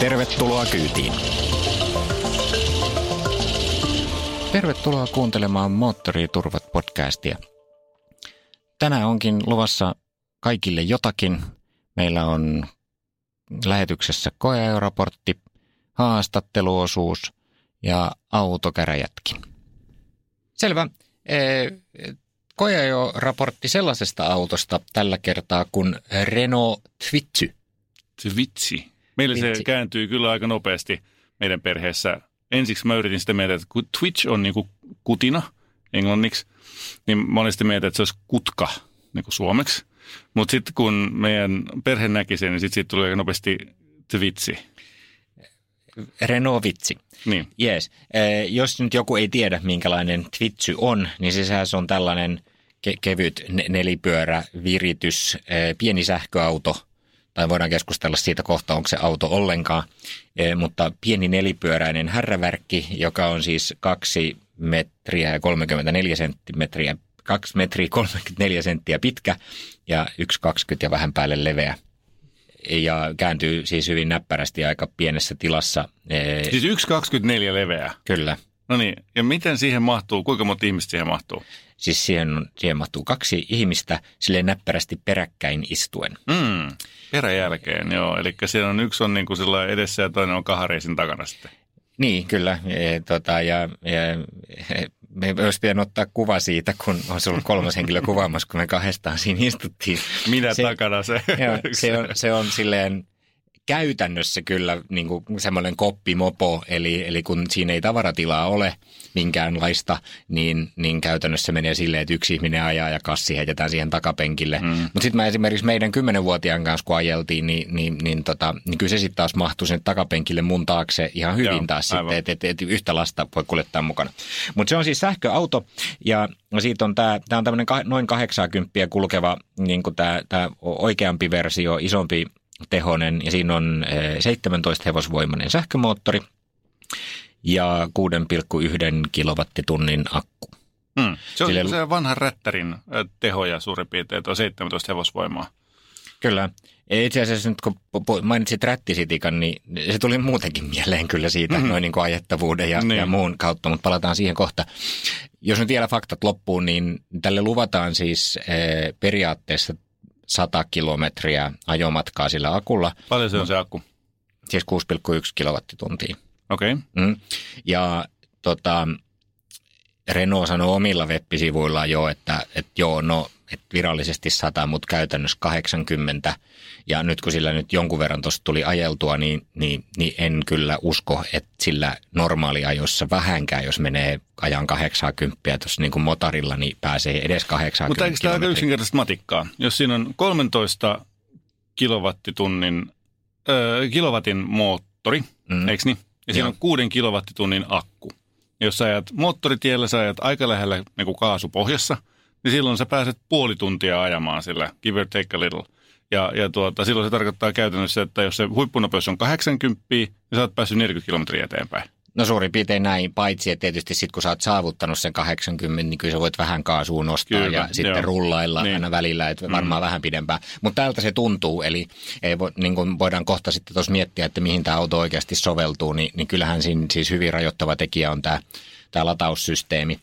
Tervetuloa kyytiin. Tervetuloa kuuntelemaan Moottoriturvat podcastia. Tänään onkin luvassa kaikille jotakin. Meillä on lähetyksessä koeajoraportti, haastatteluosuus ja autokäräjätkin. Selvä. Koeajoraportti sellaisesta autosta tällä kertaa kuin Renault Twitsy. Twitsi. Meillä se kääntyy kyllä aika nopeasti meidän perheessä. Ensiksi mä yritin sitä mieltä, että kun Twitch on niin kuin kutina englanniksi, niin mä olin sitä mieltä, että se olisi kutka niin kuin suomeksi. Mutta sitten kun meidän perhe näki sen, niin sitten siitä tuli aika nopeasti Twitsi. Renault-vitsi. Niin. Yes. Eh, jos nyt joku ei tiedä, minkälainen Twitsy on, niin se on tällainen ke- kevyt nelipyörä, viritys, eh, pieni sähköauto, tai voidaan keskustella siitä kohta, onko se auto ollenkaan, eh, mutta pieni nelipyöräinen härrävärkki, joka on siis kaksi metriä ja 34 senttimetriä, 2 metriä 34 senttiä pitkä ja 1,20 ja vähän päälle leveä ja kääntyy siis hyvin näppärästi aika pienessä tilassa. Eh, siis 1,24 leveä? Kyllä. No niin, ja miten siihen mahtuu, kuinka monta ihmistä siihen mahtuu? Siis siihen, siihen mahtuu kaksi ihmistä silleen näppärästi peräkkäin istuen. Mm, peräjälkeen, joo. Eli siellä on yksi on niin kuin edessä ja toinen on kahareisin takana sitten. Niin, kyllä. E, tota, ja, ja me olisi pitänyt ottaa kuva siitä, kun on ollut kolmas henkilö kuvaamassa, kun me kahdestaan siinä istuttiin. Mitä se, takana se? Joo, se, on, se on silleen käytännössä kyllä niin kuin semmoinen koppimopo, eli, eli kun siinä ei tavaratilaa ole minkäänlaista, niin, niin käytännössä menee silleen, että yksi ihminen ajaa ja kassi heitetään siihen takapenkille. Mm. Mutta sitten mä esimerkiksi meidän kymmenenvuotiaan kanssa, kun ajeltiin, niin, niin, niin, tota, niin kyllä se sitten taas mahtuu sen takapenkille mun taakse ihan hyvin Joo, taas sitten, että et, et yhtä lasta voi kuljettaa mukana. Mutta se on siis sähköauto ja siitä on tämä, tämä on tämmöinen noin 80 kulkeva niin tämä oikeampi versio, isompi tehonen ja siinä on 17 eh, hevosvoimainen sähkömoottori ja 6,1 kilowattitunnin akku. Hmm. Se on Sille... se vanhan rättärin eh, tehoja suurin piirtein, tuo 17 hevosvoimaa. Kyllä. Itse asiassa nyt kun mainitsit rättisitikan, niin se tuli muutenkin mieleen kyllä siitä mm-hmm. noin niin kuin ajettavuuden ja, niin. ja muun kautta, mutta palataan siihen kohta. Jos nyt vielä faktat loppuun, niin tälle luvataan siis eh, periaatteessa 100 kilometriä ajomatkaa sillä akulla. Paljon se on se akku? Siis 6,1 kilowattituntia. Okei. Okay. Mm. Ja tota, Renault sanoi omilla web-sivuillaan jo, että, että joo, no että virallisesti 100, mutta käytännössä 80. Ja nyt kun sillä nyt jonkun verran tuosta tuli ajeltua, niin, niin, niin en kyllä usko, että sillä normaaliajossa vähänkään, jos menee ajan 80 tuossa niin kuin motorilla, niin pääsee edes 80 Mutta eikö tämä aika yksinkertaista matikkaa? Jos siinä on 13 kilowattitunnin, äh, kilowatin moottori, mm. eikö niin? Ja siinä Joo. on 6 kilowattitunnin akku. Jos sä ajat moottoritiellä, sä ajat aika lähellä niin kuin kaasupohjassa – niin silloin sä pääset puoli tuntia ajamaan sillä, give or take a little. Ja, ja tuota, silloin se tarkoittaa käytännössä, että jos se huippunopeus on 80, niin sä oot päässyt 40 kilometriä eteenpäin. No suurin piirtein näin, paitsi että tietysti sitten kun sä oot saavuttanut sen 80, niin kyllä sä voit vähän kaasua nostaa kyllä, ja sitten joo. rullailla niin. aina välillä, että varmaan mm. vähän pidempään. Mutta tältä se tuntuu, eli ei vo, niin kuin voidaan kohta sitten tuossa miettiä, että mihin tämä auto oikeasti soveltuu, niin, niin kyllähän siinä siis hyvin rajoittava tekijä on tämä tämä lataussysteemi.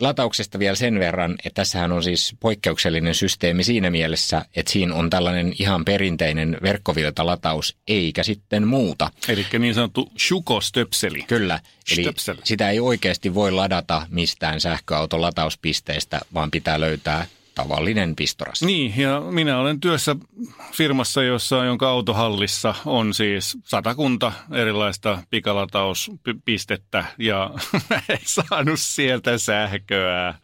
Latauksesta vielä sen verran, että tässähän on siis poikkeuksellinen systeemi siinä mielessä, että siinä on tällainen ihan perinteinen verkkovirtalataus, eikä sitten muuta. Eli niin sanottu Shuko-stöpseli. Kyllä, eli sitä ei oikeasti voi ladata mistään sähköauton latauspisteestä, vaan pitää löytää tavallinen pistoras. Niin, ja minä olen työssä firmassa, jossa, jonka autohallissa on siis satakunta erilaista pikalataupistettä, ja mä en saanut sieltä sähköä.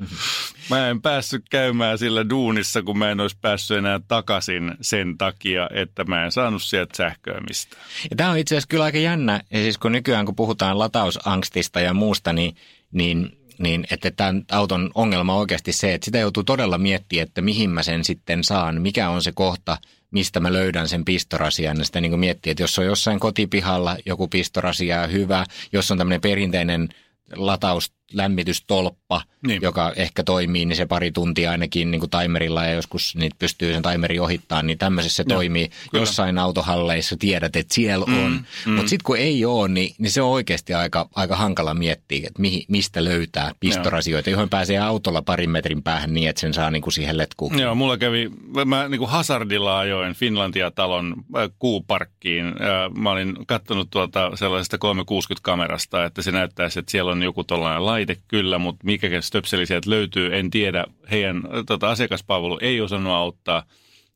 Mä en päässyt käymään sillä duunissa, kun mä en olisi päässyt enää takaisin sen takia, että mä en saanut sieltä sähköä mistään. Ja tämä on itse asiassa kyllä aika jännä, ja siis kun nykyään kun puhutaan latausangstista ja muusta, niin, niin niin että tämän auton ongelma on oikeasti se, että sitä joutuu todella miettimään, että mihin mä sen sitten saan, mikä on se kohta, mistä mä löydän sen pistorasian. Ja sitä niin miettiä, että jos on jossain kotipihalla joku pistorasia hyvä, jos on tämmöinen perinteinen lataus lämmitystolppa, niin. joka ehkä toimii, niin se pari tuntia ainakin niin kuin timerilla ja joskus niitä pystyy sen timerin ohittamaan, niin tämmöisessä se toimii. Kyllä. Jossain autohalleissa tiedät, että siellä mm, on, mm. mutta sitten kun ei ole, niin, niin se on oikeasti aika, aika hankala miettiä, että mihin, mistä löytää pistorasioita, johon pääsee autolla parin metrin päähän niin, että sen saa niin kuin siihen letkuun. Joo, mulla kävi, mä niin kuin hazardilla ajoin Finlandia-talon äh, kuuparkkiin. Äh, mä olin katsonut tuolta sellaisesta 360-kamerasta, että se näyttäisi, että siellä on joku tuollainen laite kyllä, mutta mikä stöpseli sieltä löytyy, en tiedä. Heidän tota, asiakaspalvelu ei osannut auttaa.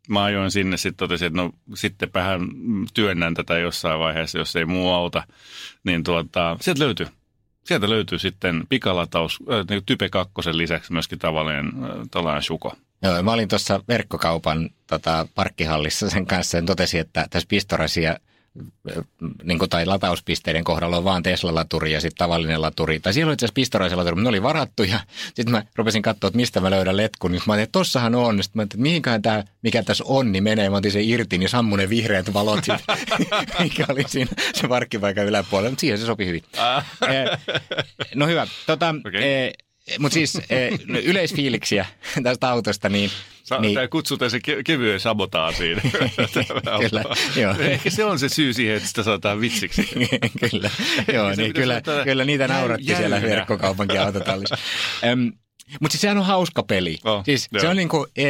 Mä ajoin sinne, sitten totesin, että no sittenpähän työnnän tätä jossain vaiheessa, jos ei muu auta. Niin tuota, sieltä löytyy. Sieltä löytyy sitten pikalataus, äh, Type 2 lisäksi myöskin tavallinen äh, suko. Joo, mä olin tuossa verkkokaupan tota, parkkihallissa sen kanssa ja totesin, että tässä pistorasia niin kuin, tai latauspisteiden kohdalla on vaan Tesla-laturi ja sitten tavallinen laturi. Tai siellä oli itse asiassa pistoraisen laturi, mutta ne oli varattu ja sitten mä rupesin katsoa, että mistä mä löydän letkun. Niin mä ajattelin, että tossahan on. Sitten mä ajattelin, että mihinköhän tämä, mikä tässä on, niin menee. Mä otin sen irti, niin sammu ne vihreät valot, mikä oli siinä se parkkipaikan yläpuolella. Mutta siihen se sopi hyvin. Eh, no hyvä. Tota, okay. eh, mutta siis eh, no, yleisfiiliksiä tästä autosta, niin... Sa- niin tämä kutsutaan se ke- kevyen sabotaasiin. kyllä, joo. Ehkä se on se syy siihen, että sitä saadaan vitsiksi. kyllä, joo, niin kyllä, kyllä niitä nauratti siellä verkkokaupankin autotallissa. Mutta siis sehän on hauska peli. Oh, siis joo. se on niinku, e,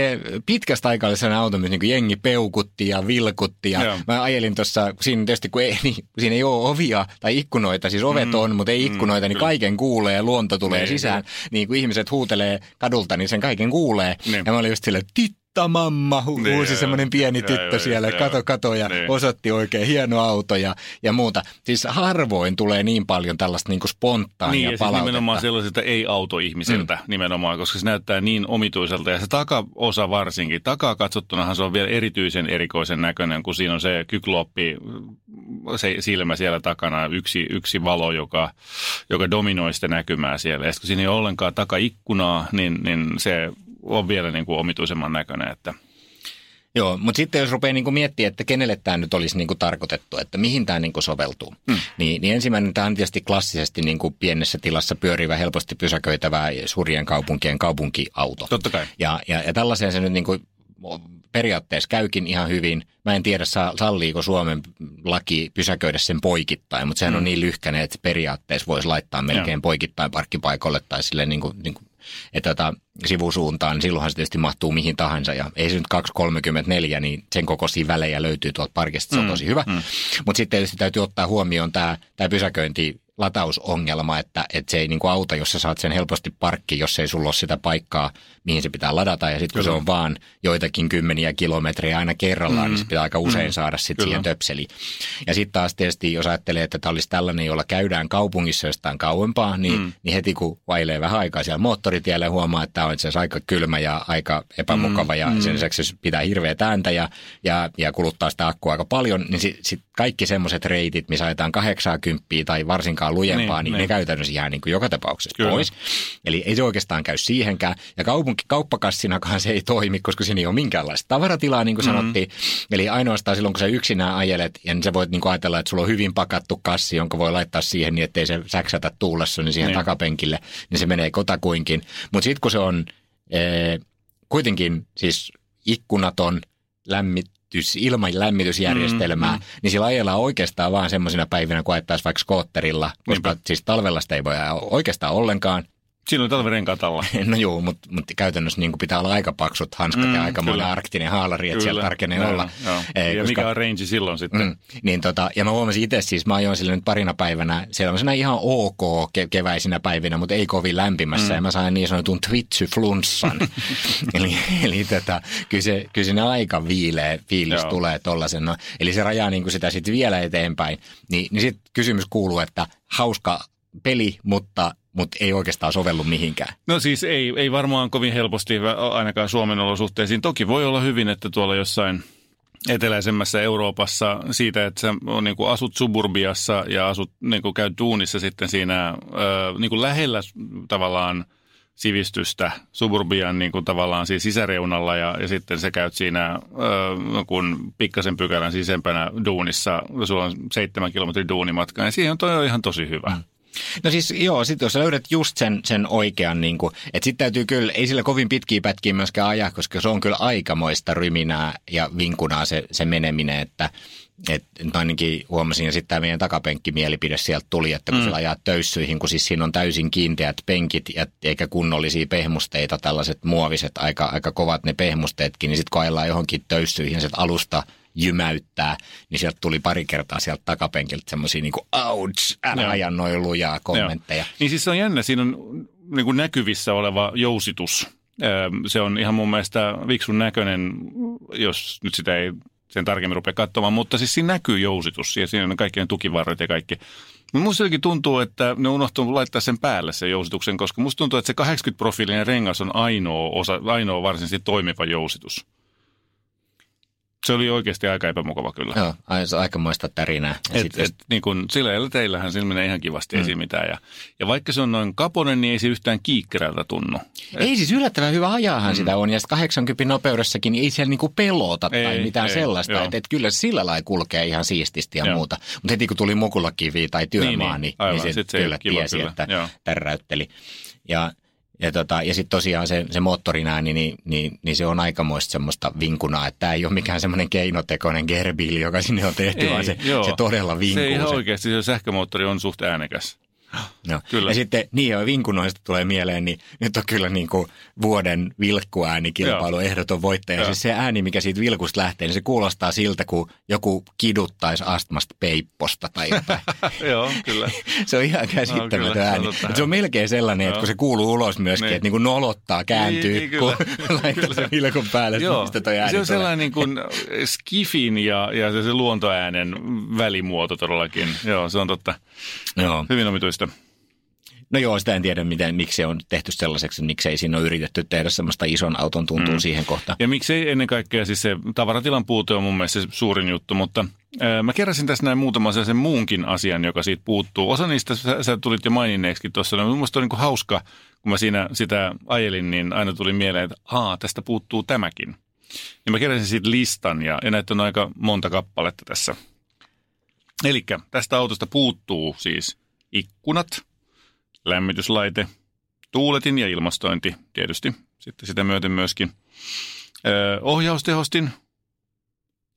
pitkästä aikaa oli sellainen auto, missä niinku jengi peukutti ja vilkutti. Ja joo. mä ajelin tuossa, siinä tietysti kun ei, niin, siinä ei ole ovia tai ikkunoita, siis ovet mm, on, mutta ei mm, ikkunoita, mm, niin kaiken kuulee ja luonto tulee niin, sisään. Niin kun ihmiset huutelee kadulta, niin sen kaiken kuulee. Niin. Ja mä olin just silleen, tit Mutta mamma, hu- niin, uusi semmoinen pieni tyttö siellä, joo, kato, kato ja niin. osoitti oikein hieno auto ja, ja muuta. Siis harvoin tulee niin paljon tällaista niin spontaania niin, ja palautetta. nimenomaan sellaisilta ei-autoihmisiltä mm. nimenomaan, koska se näyttää niin omituiselta ja se takaosa varsinkin. Takaa katsottunahan se on vielä erityisen erikoisen näköinen, kun siinä on se kykloppi, se silmä siellä takana, yksi, yksi valo, joka, joka dominoi sitä näkymää siellä. Ja kun siinä ei ole ollenkaan takaikkunaa, niin, niin se on vielä niin kuin omituisemman näköinen. Että. Joo, mutta sitten jos rupeaa niin miettimään, että kenelle tämä nyt olisi niin kuin tarkoitettu, että mihin tämä niin kuin soveltuu, hmm. niin, niin ensimmäinen tämä on tietysti klassisesti niin kuin pienessä tilassa pyörivä, helposti pysäköitävä surien kaupunkien kaupunkiauto. Totta kai. Ja, ja, ja tällaiseen se nyt niin kuin periaatteessa käykin ihan hyvin. Mä en tiedä, salliiko Suomen laki pysäköidä sen poikittain, mutta sehän mm. on niin lyhkäinen, että periaatteessa voisi laittaa melkein Joo. poikittain parkkipaikalle tai sille niin kuin, niin kuin että tota, sivusuuntaan, niin silloinhan se tietysti mahtuu mihin tahansa. Ja ei se nyt 234, niin sen kokoisia välejä löytyy tuolta parkista, se on mm, tosi hyvä. Mm. Mutta sitten tietysti täytyy ottaa huomioon tämä, tämä pysäköinti latausongelma, että, että se ei niin kuin auta, jos sä saat sen helposti parkki, jos ei sulla ole sitä paikkaa, mihin se pitää ladata. Ja sitten kun se on vaan joitakin kymmeniä kilometrejä aina kerrallaan, mm. niin se pitää aika usein mm. saada sitten siihen töpseliin. Ja sitten taas tietysti, jos ajattelee, että tämä olisi tällainen, jolla käydään kaupungissa jostain kauempaa, niin, mm. niin heti kun vailee vähän aikaa siellä moottoritiellä, huomaa, että tämä on itse asiassa aika kylmä ja aika epämukava mm. ja mm. sen lisäksi pitää hirveä ääntä ja, ja, ja kuluttaa sitä akkua aika paljon, niin sitten sit kaikki semmoiset reitit, missä ajetaan 80 tai varsinkaan lujempaa, niin, niin, niin. ne käytännössä jää niin kuin joka tapauksessa Kyllä. pois. Eli ei se oikeastaan käy siihenkään. Ja kaupunki, kauppakassinakaan se ei toimi, koska siinä ei ole minkäänlaista tavaratilaa, niin kuin mm-hmm. sanottiin. Eli ainoastaan silloin, kun sä yksinään ajelet, ja niin sä voit niin kuin ajatella, että sulla on hyvin pakattu kassi, jonka voi laittaa siihen niin, ettei se säksätä tuulessa niin siihen niin. takapenkille, niin se menee kotakuinkin. Mutta sitten kun se on ee, kuitenkin siis ikkunaton, lämmit, lämmitys, ilman lämmitysjärjestelmää, mm, mm. niin sillä ajellaan oikeastaan vaan semmoisina päivinä, kun ajettaisiin vaikka skootterilla, koska Niinpä. siis talvella sitä ei voi ajaa oikeastaan ollenkaan. On talvirenkaat alla. No joo, mutta, mutta käytännössä niin pitää olla aika paksut hanskat mm, ja aika kyllä. arktinen haalari, että kyllä. siellä tarkenee olla. Joo. Ei, ja koska, mikä on range silloin sitten? Mm, niin tota, ja mä huomasin itse siis, mä ajoin sille nyt parina päivänä, sellaisena ihan ok ke- keväisinä päivinä, mutta ei kovin lämpimässä, mm. ja mä sain niin sanotun twitsy-flunssan. eli eli tota, kyllä, se, kyllä siinä aika viileä fiilis joo. tulee tollasen. No, eli se rajaa niin sitä sitten vielä eteenpäin. Niin, niin sitten kysymys kuuluu, että hauska peli, mutta mutta ei oikeastaan sovellu mihinkään. No siis ei, ei varmaan kovin helposti ainakaan Suomen olosuhteisiin. Toki voi olla hyvin, että tuolla jossain eteläisemmässä Euroopassa siitä, että sä niin kuin asut suburbiassa ja asut, niin kuin käyt duunissa sitten siinä niin kuin lähellä tavallaan sivistystä suburbian niin kuin tavallaan siis sisäreunalla ja, ja sitten sä käyt siinä kun pikkasen pykälän sisempänä duunissa, sulla on seitsemän kilometrin duunimatka ja siihen toi on ihan tosi hyvä. Mm. No siis joo, sit jos sä löydät just sen, sen oikean, niin kuin, että sitten täytyy kyllä, ei sillä kovin pitkiä pätkiä myöskään ajaa, koska se on kyllä aikamoista ryminää ja vinkunaa se, se meneminen, että et ainakin huomasin, ja sitten tämä meidän takapenkkimielipide sieltä tuli, että kun mm. sillä ajaa töyssyihin, kun siis siinä on täysin kiinteät penkit ja, eikä kunnollisia pehmusteita, tällaiset muoviset, aika, aika kovat ne pehmusteetkin, niin sitten kun ajellaan johonkin töyssyihin, se alusta jymäyttää, niin sieltä tuli pari kertaa sieltä takapenkiltä semmoisia niin kuin ouch, älä aja noin lujaa kommentteja. Joo. Niin siis se on jännä, siinä on niin kuin näkyvissä oleva jousitus. Se on ihan mun mielestä viksun näköinen, jos nyt sitä ei sen tarkemmin rupea katsomaan, mutta siis siinä näkyy jousitus ja siinä on kaikki ne tukivarret ja kaikki. Musta jotenkin tuntuu, että ne unohtuu laittaa sen päälle sen jousituksen, koska musta tuntuu, että se 80-profiilinen rengas on ainoa, osa, ainoa varsinaisesti toimiva jousitus. Se oli oikeasti aika epämukava kyllä. Joo, aikamoista tärinää. Et, et, et, niin kun, sillä teillähän sillä menee ihan kivasti mm. esiin mitään. Ja, ja vaikka se on noin kaponen, niin ei se yhtään kiikkerältä tunnu. Et, ei siis yllättävän hyvä ajahan mm. sitä on. Ja 80 nopeudessakin ei siellä niinku pelota ei, tai mitään ei, sellaista. Että et kyllä sillä lailla kulkee ihan siististi ja joo. muuta. Mutta heti kun tuli mukulakivi tai työmaa, niin, niin, niin, niin se, se kyllä tiesi, kyllä. että joo. tärräytteli. Ja ja, tota, ja sitten tosiaan se, se moottorin ääni, niin, niin, niin, se on aikamoista semmoista vinkunaa, että tämä ei ole mikään semmoinen keinotekoinen gerbiili, joka sinne on tehty, ei, vaan se, se todella vinkuu. Se ihan oikeasti se sähkömoottori on suht äänekäs. No. Kyllä. Ja sitten niin jo vinkunoista tulee mieleen, niin nyt on kyllä niin kuin vuoden vilkkuäänikilpailu ehdoton voittaja. Siis se ääni, mikä siitä vilkusta lähtee, niin se kuulostaa siltä, kun joku kiduttaisi astmasta peipposta tai jotain. Joo, kyllä. se on ihan käsittämätön no, ääni. Se on melkein sellainen, että kun se kuuluu ulos myöskin, niin. että niin kuin nolottaa, kääntyy, niin, niin, kun laittaa sen vilkun päälle, Joo. mistä toi ääni Se on sellainen niin kuin skifin ja, ja se, se luontoäänen välimuoto todellakin. Joo, se on totta. Joo. Hyvin omituista. No joo, sitä en tiedä, miten, miksi se on tehty sellaiseksi, miksei siinä ole yritetty tehdä semmoista ison auton tuntua mm. siihen kohtaan. Ja miksei ennen kaikkea, siis se tavaratilan puute on mun mielestä se suurin juttu, mutta ää, mä keräsin tässä näin muutaman sen muunkin asian, joka siitä puuttuu. Osa niistä sä, sä tulit jo maininneeksi tuossa, no, mun mielestä on niin hauska, kun mä siinä sitä ajelin, niin aina tuli mieleen, että aa, tästä puuttuu tämäkin. Niin mä keräsin siitä listan ja, ja näitä on aika monta kappaletta tässä. Eli tästä autosta puuttuu siis ikkunat – lämmityslaite, tuuletin ja ilmastointi tietysti sitten sitä myöten myöskin. Öö, ohjaustehostin,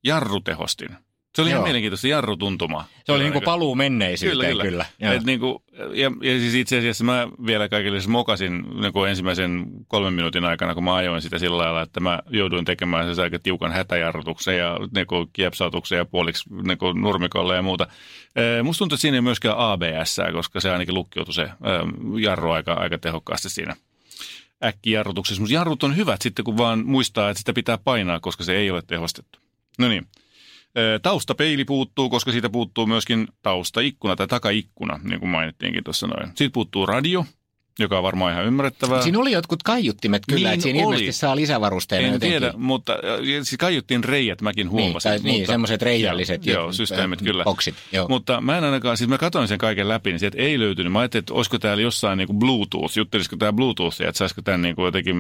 jarrutehostin – se oli Joo. ihan mielenkiintoista jarrutuntuma. Se oli niin kuin paluu menneisyyteen kyllä. kyllä. kyllä. Et niin kuin, ja, ja siis itse asiassa mä vielä kaikille mokasin niin kuin ensimmäisen kolmen minuutin aikana, kun mä ajoin sitä sillä lailla, että mä jouduin tekemään se aika tiukan hätäjarrutuksen ja niin kuin kiepsautuksen ja puoliksi niin kuin nurmikolle ja muuta. E, musta tuntuu, että siinä ei myöskään ABS, koska se ainakin lukkiutui se e, jarru aika, aika tehokkaasti siinä äkkijarrutuksessa. Mutta jarrut on hyvät sitten, kun vaan muistaa, että sitä pitää painaa, koska se ei ole tehostettu. No niin. Taustapeili puuttuu, koska siitä puuttuu myöskin taustaikkuna tai takaikkuna, niin kuin mainittiinkin tuossa noin. Siitä puuttuu radio, joka on varmaan ihan ymmärrettävää. Siinä oli jotkut kaiuttimet kyllä, niin että siinä oli. ilmeisesti saa lisävarusteena En jotenkin. tiedä, mutta siis kaiuttiin reijät mäkin niin, huomasin. Niin, tai, niin semmoiset reijälliset joo, joo, systeemit kyllä. Boksit, joo. Mutta mä en ainakaan, siis mä katsoin sen kaiken läpi, niin sieltä ei löytynyt. Mä ajattelin, että olisiko täällä jossain niin kuin Bluetooth, juttelisiko tämä Bluetooth, että saisiko tämän niin kuin jotenkin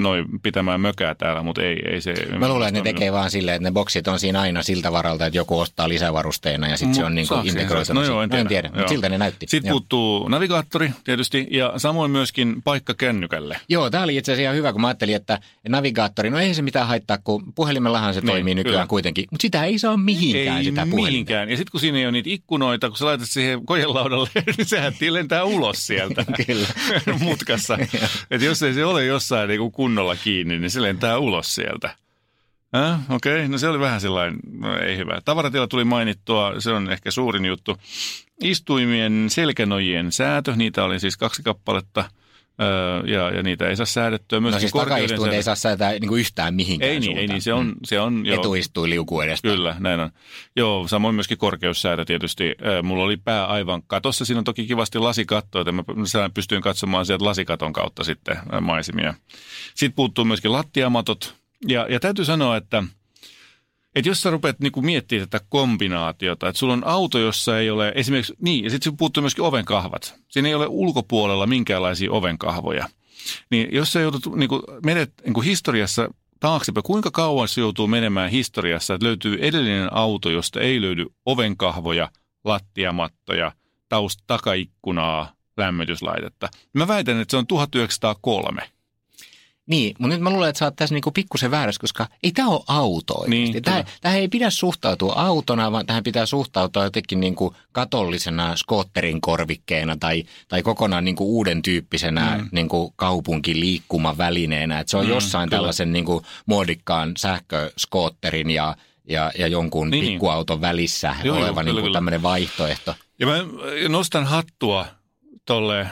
noin pitämään mökää täällä, mutta ei, ei se. Mä luulen, että ne tekee vaan silleen, että ne boksit on siinä aina siltä varalta, että joku ostaa lisävarusteena ja sitten se on niin kuin integroitu. No joo, en tiedä. en tiedä, siltä ne näytti. Sitten puuttuu navigaattori tietysti ja samoin samoin myöskin paikka kännykälle. Joo, tämä oli itse asiassa ihan hyvä, kun mä ajattelin, että navigaattori, no ei se mitään haittaa, kun puhelimellahan se niin, toimii nykyään kyllä. kuitenkin. Mutta sitä ei saa mihinkään ei sitä mihinkään. Ja sitten kun siinä ei ole niitä ikkunoita, kun sä laitat siihen kojelaudalle, niin sehän lentää ulos sieltä kyllä. mutkassa. että jos ei se ole jossain niin kunnolla kiinni, niin se lentää ulos sieltä. Äh, Okei, okay. no se oli vähän sellainen, no ei hyvä. Tavaratila tuli mainittua, se on ehkä suurin juttu. Istuimien selkänojien säätö, niitä oli siis kaksi kappaletta – Öö, ja, ja niitä ei saa säädettyä. Myöskin no siis takaistuin ei saa säätää niin kuin yhtään mihinkään Ei niin, ei niin se on... Mm. Se on jo, Etuistui liuku edestä. Kyllä, näin on. Joo, samoin myöskin korkeussäädö tietysti. Mulla oli pää aivan katossa. Siinä on toki kivasti lasikatto, että mä pystyin katsomaan sieltä lasikaton kautta sitten maisemia. Sitten puuttuu myöskin lattiamatot. Ja, ja täytyy sanoa, että – että jos sä rupeat niinku miettimään tätä kombinaatiota, että sulla on auto, jossa ei ole esimerkiksi, niin, ja sitten puuttuu myöskin ovenkahvat. Siinä ei ole ulkopuolella minkäänlaisia ovenkahvoja. Niin jos sä joudut, niinku, menet niinku historiassa taaksepäin, kuinka kauan se joutuu menemään historiassa, että löytyy edellinen auto, josta ei löydy ovenkahvoja, lattiamattoja, taust, takaikkunaa, lämmityslaitetta. Mä väitän, että se on 1903. Niin, mutta nyt mä luulen, että sä oot tässä niinku pikkusen väärässä, koska ei tämä ole auto Niin, tähän, tähän ei pidä suhtautua autona, vaan tähän pitää suhtautua jotenkin niinku katollisena skootterin korvikkeena tai, tai kokonaan niinku uuden tyyppisenä mm. niinku kaupunkiliikkumavälineenä. Että se on mm, jossain kyllä. tällaisen niinku muodikkaan sähköskootterin ja, ja, ja jonkun niin. pikkuauton välissä joo, oleva joo, niinku tämmöinen vaihtoehto. Ja mä nostan hattua tolle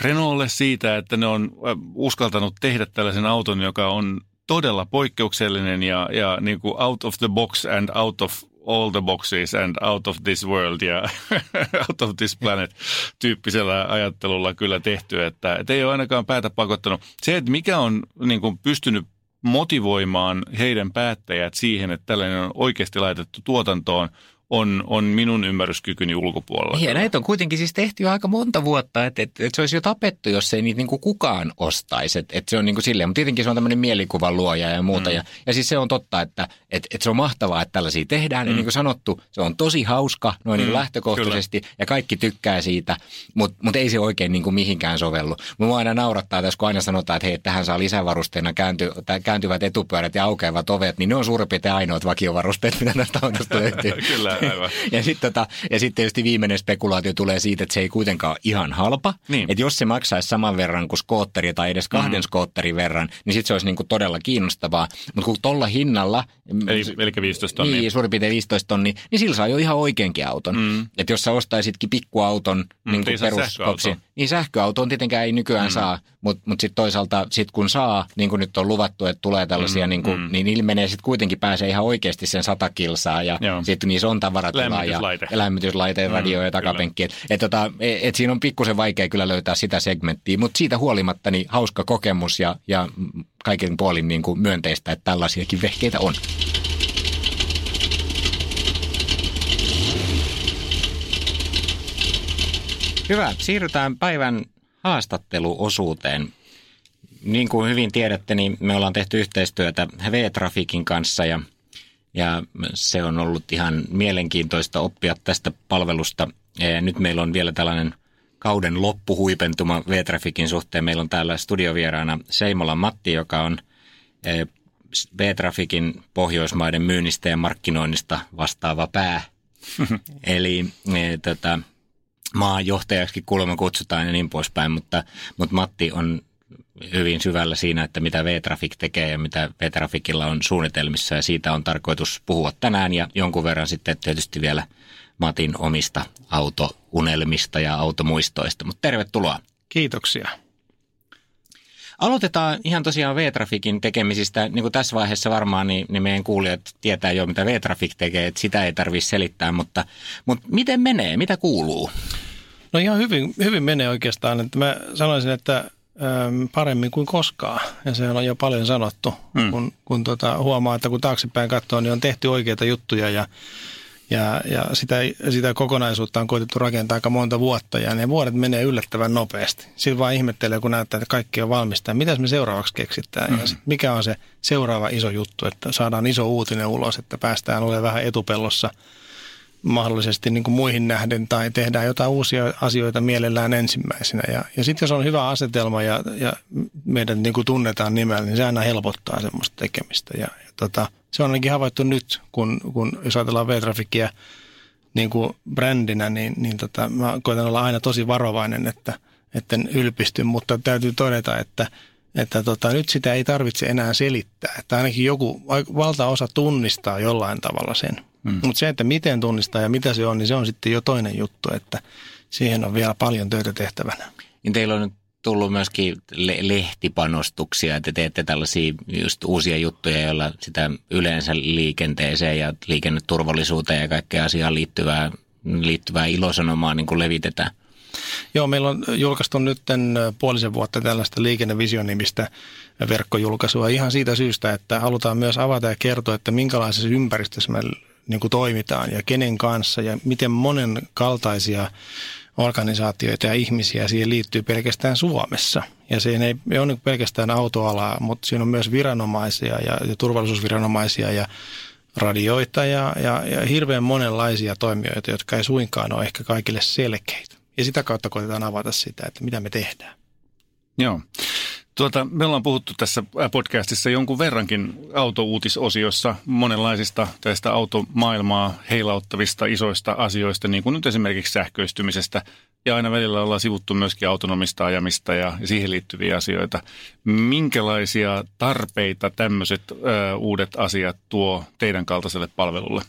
Renaultlle siitä, että ne on uskaltanut tehdä tällaisen auton, joka on todella poikkeuksellinen ja, ja niin kuin out of the box and out of all the boxes and out of this world ja out of this planet tyyppisellä ajattelulla kyllä tehty, että, että ei ole ainakaan päätä pakottanut. Se, että mikä on niin kuin pystynyt motivoimaan heidän päättäjät siihen, että tällainen on oikeasti laitettu tuotantoon, on, on minun ymmärryskykyni ulkopuolella. Ja näitä on kuitenkin siis tehty jo aika monta vuotta, että, että, että se olisi jo tapettu, jos ei niitä niin kuin kukaan ostaisi. Että, että se on niin kuin silleen, mutta tietenkin se on tämmöinen mielikuvan luoja ja muuta. Mm. Ja, ja siis se on totta, että, että, että se on mahtavaa, että tällaisia tehdään. Mm. Ja niin kuin sanottu, se on tosi hauska noin niin mm. lähtökohtaisesti Kyllä. ja kaikki tykkää siitä, mutta, mutta ei se oikein niin kuin mihinkään sovellu. Mua aina naurattaa tässä, kun aina sanotaan, että hei, tähän saa lisävarusteena käänty, kääntyvät etupyörät ja aukeavat ovet, niin ne on suurin piirtein ainoat vakiovarusteet, mitä tästä autosta löytyy. Kyllä aivan. ja sitten tota, ja sit tietysti viimeinen spekulaatio tulee siitä, että se ei kuitenkaan ole ihan halpa. Niin. Että jos se maksaisi saman verran kuin skootteri tai edes kahden mm. skootterin verran, niin sitten se olisi niinku todella kiinnostavaa. Mutta kun tuolla hinnalla... Eli, eli 15 tonnia. Niin, suurin piirtein 15 tonnia, niin sillä saa jo ihan oikeankin auton. Mm. Että jos sä ostaisitkin pikkuauton mm, niin kuin peruskoksi, niin sähköautoon tietenkään ei nykyään mm. saa, mutta mut sitten toisaalta sit kun saa, niin kuin nyt on luvattu, että tulee tällaisia, mm, niin, kuin, mm. niin ilmenee sitten kuitenkin pääsee ihan oikeasti sen sata kilsaa ja sitten niissä on tavaratilaa ja, ja lämmityslaite, mm, radio ja takapenkki. Että et, tota, et, et siinä on pikkusen vaikea kyllä löytää sitä segmenttiä, mutta siitä huolimatta niin hauska kokemus ja, ja kaiken puolin niin kuin myönteistä, että tällaisiakin vehkeitä on. Hyvä. Siirrytään päivän haastatteluosuuteen. Niin kuin hyvin tiedätte, niin me ollaan tehty yhteistyötä V-Trafikin kanssa ja, ja se on ollut ihan mielenkiintoista oppia tästä palvelusta. Ja nyt meillä on vielä tällainen kauden loppuhuipentuma V-Trafikin suhteen. Meillä on täällä studiovieraana Seimola Matti, joka on e, V-Trafikin Pohjoismaiden myynnistä ja markkinoinnista vastaava pää. Eli e, tota, maajohtajaksi kuulemma kutsutaan ja niin poispäin, mutta, mutta Matti on hyvin syvällä siinä, että mitä V-Traffic tekee ja mitä V-Trafficilla on suunnitelmissa ja siitä on tarkoitus puhua tänään ja jonkun verran sitten tietysti vielä Matin omista autounelmista ja automuistoista, mutta tervetuloa. Kiitoksia. Aloitetaan ihan tosiaan V-Trafikin tekemisistä. Niin kuin tässä vaiheessa varmaan niin, niin meidän kuulijat tietää jo, mitä V-Trafik tekee, että sitä ei tarvitse selittää, mutta, mutta miten menee, mitä kuuluu? No ihan hyvin, hyvin menee oikeastaan. Että mä sanoisin, että paremmin kuin koskaan. Ja se on jo paljon sanottu, hmm. kun, kun tota, huomaa, että kun taaksepäin katsoo, niin on tehty oikeita juttuja ja ja, ja sitä, sitä kokonaisuutta on koitettu rakentaa aika monta vuotta ja ne vuodet menee yllättävän nopeasti. Silloin vaan ihmettelee, kun näyttää, että kaikki on valmista. Mitä me seuraavaksi keksitään mm. ja sit mikä on se seuraava iso juttu, että saadaan iso uutinen ulos, että päästään olemaan vähän etupellossa mahdollisesti niin kuin muihin nähden tai tehdään jotain uusia asioita mielellään ensimmäisenä. Ja, ja sitten jos on hyvä asetelma ja, ja meidän niin kuin tunnetaan nimellä, niin se aina helpottaa semmoista tekemistä. Ja, ja tota, se on ainakin havaittu nyt, kun, kun jos ajatellaan V-trafikia niin kuin brändinä, niin, niin tota, mä koitan olla aina tosi varovainen, että etten ylpisty, mutta täytyy todeta, että että tota, nyt sitä ei tarvitse enää selittää. Että ainakin joku, valtaosa tunnistaa jollain tavalla sen. Mm. Mutta se, että miten tunnistaa ja mitä se on, niin se on sitten jo toinen juttu, että siihen on vielä paljon töitä tehtävänä. Niin teillä on nyt tullut myöskin le- lehtipanostuksia, että teette tällaisia just uusia juttuja, joilla sitä yleensä liikenteeseen ja liikenneturvallisuuteen ja kaikkea asiaan liittyvää, liittyvää ilosanomaa niin kuin levitetään. Joo, meillä on julkaistu nyt puolisen vuotta tällaista liikennevision-nimistä verkkojulkaisua ihan siitä syystä, että halutaan myös avata ja kertoa, että minkälaisessa ympäristössä me niin kuin toimitaan ja kenen kanssa ja miten monen kaltaisia organisaatioita ja ihmisiä siihen liittyy pelkästään Suomessa. Ja se ei ole pelkästään autoalaa, mutta siinä on myös viranomaisia ja, ja turvallisuusviranomaisia ja radioita ja, ja, ja hirveän monenlaisia toimijoita, jotka ei suinkaan ole ehkä kaikille selkeitä. Ja sitä kautta koitetaan avata sitä, että mitä me tehdään. Joo. Tuota, me ollaan puhuttu tässä podcastissa jonkun verrankin autouutisosiossa monenlaisista tästä automaailmaa heilauttavista isoista asioista, niin kuin nyt esimerkiksi sähköistymisestä. Ja aina välillä ollaan sivuttu myöskin autonomista ajamista ja siihen liittyviä asioita. Minkälaisia tarpeita tämmöiset ö, uudet asiat tuo teidän kaltaiselle palvelulle?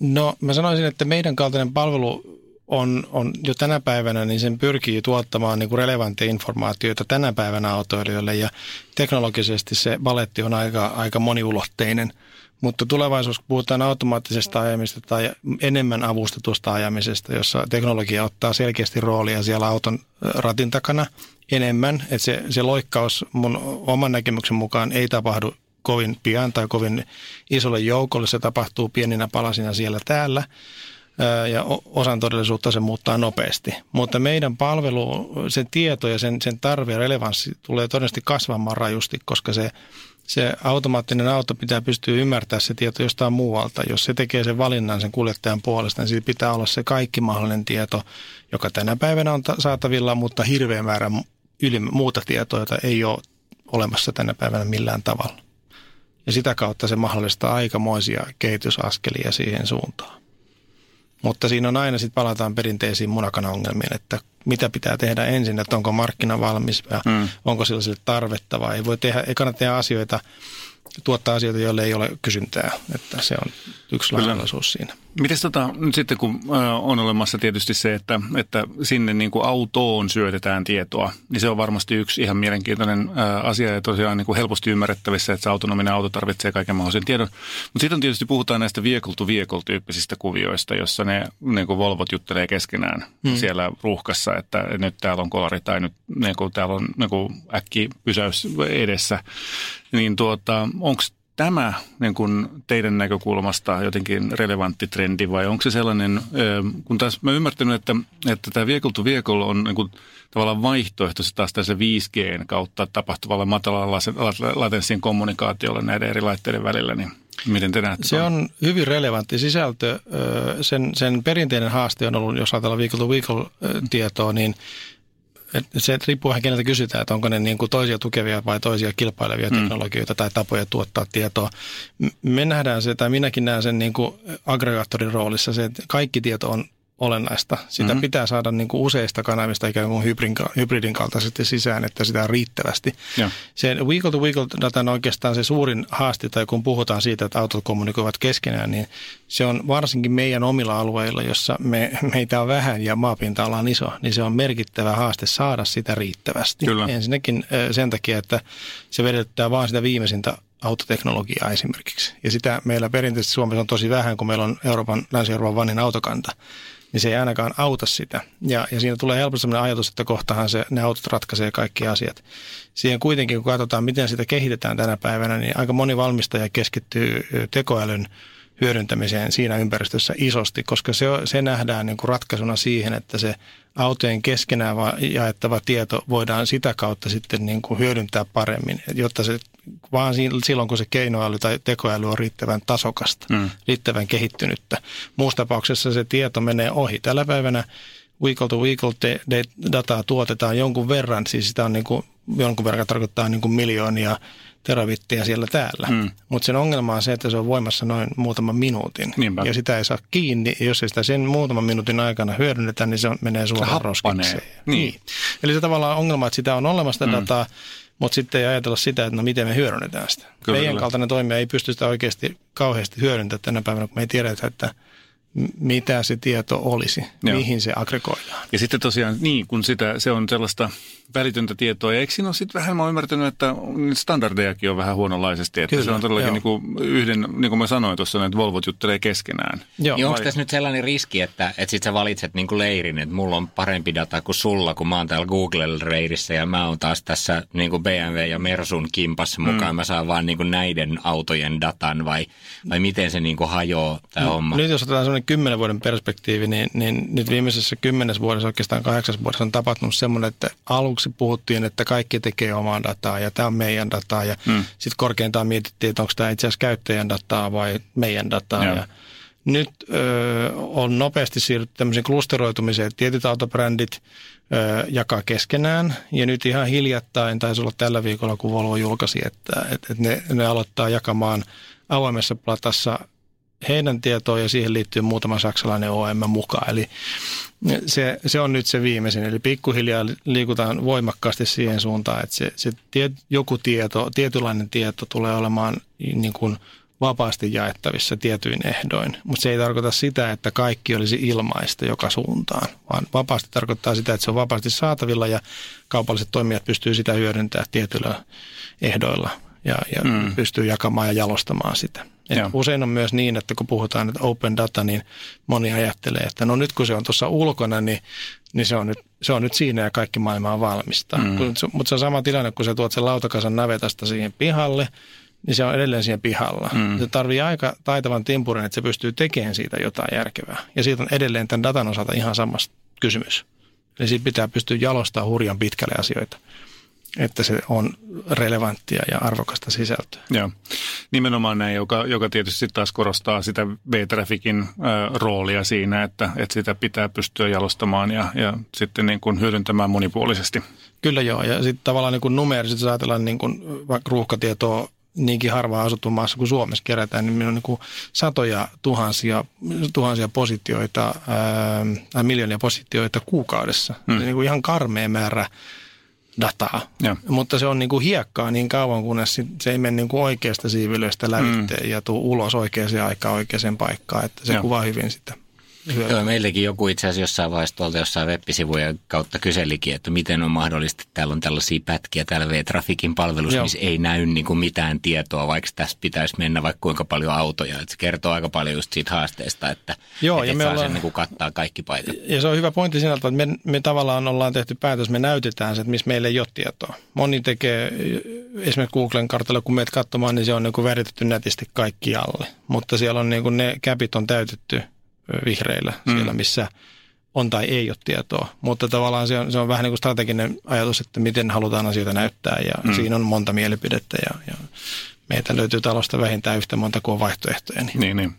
No mä sanoisin, että meidän kaltainen palvelu on, on jo tänä päivänä, niin sen pyrkii tuottamaan niin kuin relevantteja informaatioita tänä päivänä autoilijoille. Ja teknologisesti se valetti on aika, aika moniulotteinen. Mutta tulevaisuus, kun puhutaan automaattisesta ajamista tai enemmän avustetusta ajamisesta, jossa teknologia ottaa selkeästi roolia siellä auton ratin takana enemmän, että se, se loikkaus mun oman näkemyksen mukaan ei tapahdu kovin pian tai kovin isolle joukolle, se tapahtuu pieninä palasina siellä täällä ja osan todellisuutta se muuttaa nopeasti. Mutta meidän palvelu, sen tieto ja sen, sen tarve ja relevanssi tulee todennäköisesti kasvamaan rajusti, koska se, se automaattinen auto pitää pystyä ymmärtämään se tieto jostain muualta. Jos se tekee sen valinnan sen kuljettajan puolesta, niin siitä pitää olla se kaikki mahdollinen tieto, joka tänä päivänä on saatavilla, mutta hirveä määrä muuta tietoa, jota ei ole olemassa tänä päivänä millään tavalla. Ja sitä kautta se mahdollistaa aikamoisia kehitysaskelia siihen suuntaan. Mutta siinä on aina sitten palataan perinteisiin munakana-ongelmiin, että mitä pitää tehdä ensin, että onko markkina valmis ja mm. onko sille tarvetta vai ei voi tehdä, ei kannata tehdä asioita, tuottaa asioita, joille ei ole kysyntää, että se on yksi lainalaisuus siinä. Miten tota, nyt sitten kun on olemassa tietysti se, että, että sinne niin kuin autoon syötetään tietoa, niin se on varmasti yksi ihan mielenkiintoinen asia ja tosiaan niin kuin helposti ymmärrettävissä, että se autonominen auto tarvitsee kaiken mahdollisen tiedon. Mutta sitten tietysti puhutaan näistä vehicle to vehicle tyyppisistä kuvioista, jossa ne niin kuin Volvot juttelee keskenään hmm. siellä ruuhkassa, että nyt täällä on kolari tai nyt niin kuin täällä on niin kuin äkki pysäys edessä. Niin tuota, onko tämä niin kuin teidän näkökulmasta jotenkin relevantti trendi vai onko se sellainen, kun taas mä ymmärtänyt, että, että tämä vehicle to vehicle on niin kuin tavallaan vaihtoehto se taas tässä 5G kautta tapahtuvalle matalalla latenssien kommunikaatiolle näiden eri laitteiden välillä, niin Miten te näette? Se on hyvin relevantti sisältö. Sen, sen perinteinen haaste on ollut, jos ajatellaan to vehicle tietoa, niin se riippuu vähän keneltä kysytään, että onko ne niin kuin toisia tukevia vai toisia kilpailevia mm. teknologioita tai tapoja tuottaa tietoa. Me nähdään se, tai minäkin näen sen niin kuin aggregaattorin roolissa, se, että kaikki tieto on olennaista. Sitä mm-hmm. pitää saada niin kuin useista kanavista ikään kuin hybridin, hybridin kaltaisesti sisään, että sitä on riittävästi. Ja. Se weekly to weekly data on oikeastaan se suurin haaste, tai kun puhutaan siitä, että autot kommunikoivat keskenään, niin se on varsinkin meidän omilla alueilla, jossa me, meitä on vähän ja maapinta-ala on iso, niin se on merkittävä haaste saada sitä riittävästi. Kyllä. Ensinnäkin sen takia, että se vedettää vaan sitä viimeisintä autoteknologiaa esimerkiksi. Ja sitä meillä perinteisesti Suomessa on tosi vähän, kun meillä on Euroopan, Länsi-Euroopan vanhin autokanta niin se ei ainakaan auta sitä. Ja, ja siinä tulee helposti sellainen ajatus, että kohtahan se, ne autot ratkaisee kaikki asiat. Siihen kuitenkin, kun katsotaan, miten sitä kehitetään tänä päivänä, niin aika moni valmistaja keskittyy tekoälyn hyödyntämiseen siinä ympäristössä isosti, koska se, se nähdään niin kuin ratkaisuna siihen, että se autojen keskenään jaettava tieto voidaan sitä kautta sitten niin kuin hyödyntää paremmin, jotta se vaan silloin, kun se keinoäly tai tekoäly on riittävän tasokasta, mm. riittävän kehittynyttä. Muussa tapauksessa se tieto menee ohi. Tällä päivänä weekly to weekly dataa tuotetaan jonkun verran, siis sitä on niin kuin, jonkun verran tarkoittaa niin kuin miljoonia terawittia siellä täällä. Mm. Mutta sen ongelma on se, että se on voimassa noin muutaman minuutin. Niinpä. Ja sitä ei saa kiinni. Jos ei sitä sen muutaman minuutin aikana hyödynnetä, niin se menee suoraan roskikseen. Niin. niin. Eli se tavallaan ongelma, että sitä on olemassa mm. dataa, mutta sitten ei ajatella sitä, että no miten me hyödynnetään sitä. Kyllä, Meidän kyllä. kaltainen toimija ei pysty sitä oikeasti kauheasti hyödyntämään tänä päivänä, kun me ei tiedetä, että mitä se tieto olisi, Joo. mihin se aggregoidaan. Ja sitten tosiaan niin, kun sitä, se on sellaista välitöntä tietoa. Ja eikö siinä ole sitten vähän, mä ymmärtänyt, että standardejakin on vähän huononlaisesti. Että Kyllä, se on todellakin niin kuin yhden, niin kuin mä sanoin tuossa, että Volvot juttelee keskenään. Joo. Niin onko tässä nyt sellainen riski, että, että sit sä valitset niin kuin leirin, että mulla on parempi data kuin sulla, kun mä oon täällä Google-reirissä ja mä oon taas tässä niin kuin BMW ja Mersun kimpassa mm. mukaan. Mä saan vaan niin kuin näiden autojen datan vai, vai miten se niin kuin hajoaa tämä no, homma? Nyt jos otetaan sellainen kymmenen vuoden perspektiivi, niin, niin nyt viimeisessä kymmenes vuodessa, oikeastaan kahdeksas vuodessa on tapahtunut semmoinen, että aluksi aluksi puhuttiin, että kaikki tekee omaa dataa ja tämä on meidän dataa. Ja mm. sitten korkeintaan mietittiin, että onko tämä itse asiassa käyttäjän dataa vai meidän dataa. Ja nyt ö, on nopeasti siirrytty tämmöiseen klusteroitumiseen, että tietyt autobrändit ö, jakaa keskenään. Ja nyt ihan hiljattain, taisi olla tällä viikolla, kun Volvo julkaisi, että, että, että ne, ne aloittaa jakamaan avoimessa platassa heidän tietoon ja siihen liittyy muutama saksalainen OM mukaan. Eli se, se on nyt se viimeisin. Eli pikkuhiljaa liikutaan voimakkaasti siihen suuntaan, että se, se tie, joku tieto, tietynlainen tieto tulee olemaan niin kuin vapaasti jaettavissa tietyin ehdoin. Mutta se ei tarkoita sitä, että kaikki olisi ilmaista joka suuntaan, vaan vapaasti tarkoittaa sitä, että se on vapaasti saatavilla ja kaupalliset toimijat pystyy sitä hyödyntämään tietyillä ehdoilla ja, ja mm. pystyy jakamaan ja jalostamaan sitä. Et usein on myös niin, että kun puhutaan että open data, niin moni ajattelee, että no nyt kun se on tuossa ulkona, niin, niin se, on nyt, se on nyt siinä ja kaikki maailma on valmista. Mm. Mutta se on sama tilanne, kun sä tuot sen lautakasan navetasta siihen pihalle, niin se on edelleen siihen pihalla. Mm. Se tarvii aika taitavan timpurin, että se pystyy tekemään siitä jotain järkevää. Ja siitä on edelleen tämän datan osalta ihan samasta kysymys. Eli siitä pitää pystyä jalostamaan hurjan pitkälle asioita että se on relevanttia ja arvokasta sisältöä. Joo, nimenomaan näin, joka, joka tietysti taas korostaa sitä B-trafficin äh, roolia siinä, että, että sitä pitää pystyä jalostamaan ja, ja sitten niin kuin hyödyntämään monipuolisesti. Kyllä joo, ja sitten tavallaan niin kuin numeerisesti, jos ajatellaan niin kuin vaikka ruuhkatietoa niinkin harvaa asuttu maassa kuin Suomessa kerätään, niin meillä on niin satoja tuhansia, tuhansia positioita, ää, miljoonia positioita kuukaudessa. Hmm. Se niin kuin ihan karmea määrä dataa. Ja. Mutta se on niin kuin hiekkaa niin kauan, kunnes se ei mene niin kuin oikeasta siivilöistä lävitteen mm. ja tuu ulos oikeaan aikaan oikeaan paikkaan. Että se ja. kuvaa hyvin sitä. Joo, meilläkin joku itse asiassa jossain vaiheessa tuolta jossain web-sivujen kautta kyselikin, että miten on mahdollista, että täällä on tällaisia pätkiä täällä V-Trafikin palvelussa, missä ei näy niin kuin mitään tietoa, vaikka tässä pitäisi mennä vaikka kuinka paljon autoja. Että se kertoo aika paljon just siitä haasteesta, että, Joo, että ja et me saa ollaan, sen niin kuin kattaa kaikki paikat. Ja se on hyvä pointti sinä, että me, me tavallaan ollaan tehty päätös, me näytetään se, että missä meillä ei ole tietoa. Moni tekee, esimerkiksi Googlen kartalla, kun meet katsomaan, niin se on niin kuin väritetty nätisti kaikkialle. Mutta siellä on niin kuin ne käpit on täytetty – vihreillä mm. siellä, missä on tai ei ole tietoa. Mutta tavallaan se on, se on vähän niin kuin strateginen ajatus, että miten halutaan asioita näyttää ja mm. siinä on monta mielipidettä ja, ja meitä löytyy talosta vähintään yhtä monta kuin vaihtoehtoja. Niin, niin. niin.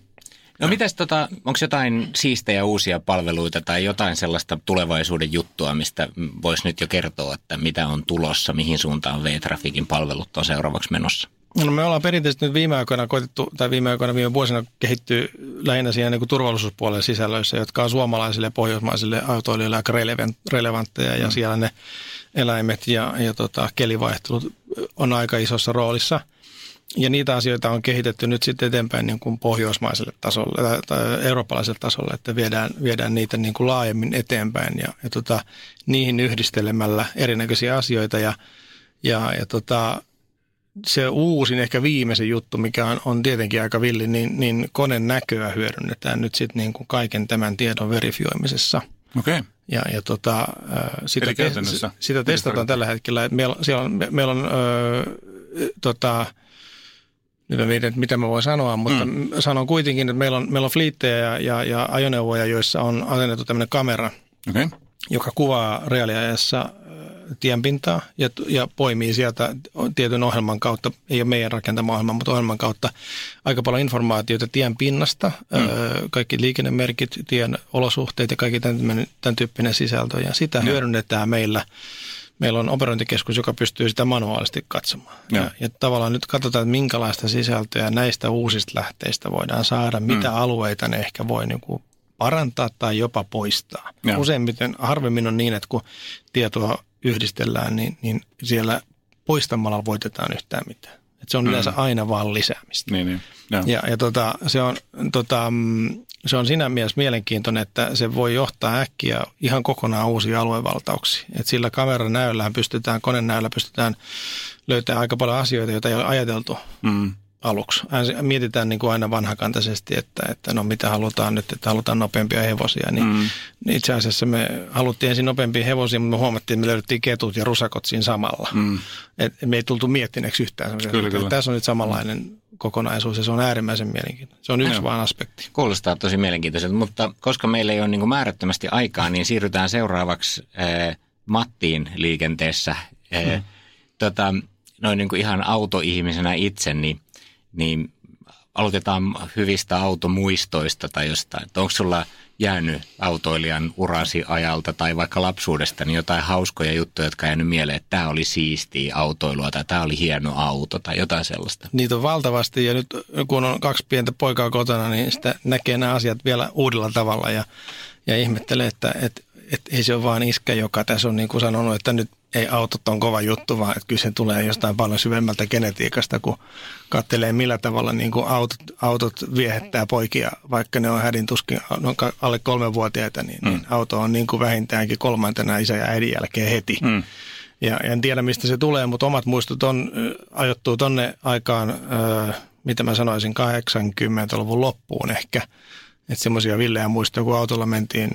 No mitäs tota, onko jotain siistejä uusia palveluita tai jotain sellaista tulevaisuuden juttua, mistä voisi nyt jo kertoa, että mitä on tulossa, mihin suuntaan V-Trafikin palvelut on seuraavaksi menossa? No me ollaan perinteisesti nyt viime aikoina koitettu, tai viime aikoina viime vuosina kehittyy lähinnä siihen niin kuin turvallisuuspuolen sisällöissä, jotka on suomalaisille pohjoismaisille autoilijoille aika relevantteja, ja mm. siellä ne eläimet ja, ja tota, kelivaihtelut on aika isossa roolissa. Ja niitä asioita on kehitetty nyt sitten eteenpäin niin kuin pohjoismaiselle tasolle tai, tai eurooppalaiselle tasolle, että viedään, viedään niitä niin kuin laajemmin eteenpäin ja, ja tota, niihin yhdistelemällä erinäköisiä asioita ja, ja, ja tota, se uusin, ehkä viimeisin juttu, mikä on, on tietenkin aika villi, niin, niin koneen näköä hyödynnetään nyt sitten niin kuin kaiken tämän tiedon verifioimisessa. Okei. Okay. Ja, ja tota, sitä, te, sitä testataan tällä hetkellä. Että meillä, siellä on, meillä on ö, tota, nyt en tiedä, mitä mä voin sanoa, mutta mm. sanon kuitenkin, että meillä on, meillä on fliittejä ja, ja, ja ajoneuvoja, joissa on asennettu tämmöinen kamera, okay. joka kuvaa reaaliajassa tienpintaa ja, ja poimii sieltä tietyn ohjelman kautta, ei ole meidän rakentama ohjelma, mutta ohjelman kautta aika paljon informaatiota tien pinnasta, mm. ö, kaikki liikennemerkit, tien olosuhteet ja kaikki tämän, tämän tyyppinen sisältö. Ja sitä mm. hyödynnetään meillä. Meillä on operointikeskus, joka pystyy sitä manuaalisesti katsomaan. Ja, ja, ja tavallaan nyt katsotaan, että minkälaista sisältöä näistä uusista lähteistä voidaan saada, mitä mm. alueita ne ehkä voi niin kuin parantaa tai jopa poistaa. Ja. Useimmiten, harvemmin on niin, että kun tietoa yhdistellään, niin, niin siellä poistamalla voitetaan yhtään mitään. Et se on mm. yleensä aina vaan lisäämistä. Niin, niin. Ja, ja, ja tota, se, on, tota, mm, se on siinä mielessä mielenkiintoinen, että se voi johtaa äkkiä ihan kokonaan uusia aluevaltauksia. Et sillä kameran näyllään pystytään, konenäyllä pystytään löytämään aika paljon asioita, joita ei ole ajateltu. Mm aluksi. Mietitään niin kuin aina vanhakantaisesti, että, että no mitä halutaan nyt, että halutaan nopeampia hevosia. Niin mm. Itse asiassa me haluttiin ensin nopeampia hevosia, mutta me huomattiin, että me löydettiin ketut ja rusakot siinä samalla. Mm. Et me ei tultu miettineeksi yhtään. Kyllä, kyllä. Tässä on nyt samanlainen kokonaisuus ja se on äärimmäisen mielenkiintoinen. Se on yksi vain aspekti. Kuulostaa tosi mielenkiintoiselta, mutta koska meillä ei ole niin kuin määrättömästi aikaa, niin siirrytään seuraavaksi äh, Mattiin liikenteessä. Äh, mm. tota, noin niin kuin ihan autoihmisenä itse, niin niin aloitetaan hyvistä automuistoista tai jostain. Onko sulla jäänyt autoilijan urasi ajalta tai vaikka lapsuudesta niin jotain hauskoja juttuja, jotka on jäänyt mieleen, että tämä oli siistiä autoilua tai tämä oli hieno auto tai jotain sellaista? Niitä on valtavasti ja nyt kun on kaksi pientä poikaa kotona, niin sitä näkee nämä asiat vielä uudella tavalla ja, ja ihmettelee, että, että, että ei se ole vain iskä, joka tässä on niin kuin sanonut, että nyt ei autot on kova juttu, vaan että kyllä se tulee jostain paljon syvemmältä genetiikasta, kun katselee millä tavalla niin kuin autot, autot viehettää poikia, vaikka ne on hädin tuskin no, alle kolmenvuotiaita, niin, niin mm. niin auto on niin kuin vähintäänkin kolmantena isä ja äidin jälkeen heti. Mm. Ja en tiedä, mistä se tulee, mutta omat muistot on, ajoittuu tonne aikaan, äh, mitä mä sanoisin, 80-luvun loppuun ehkä – että semmoisia villejä muistoja, kun autolla mentiin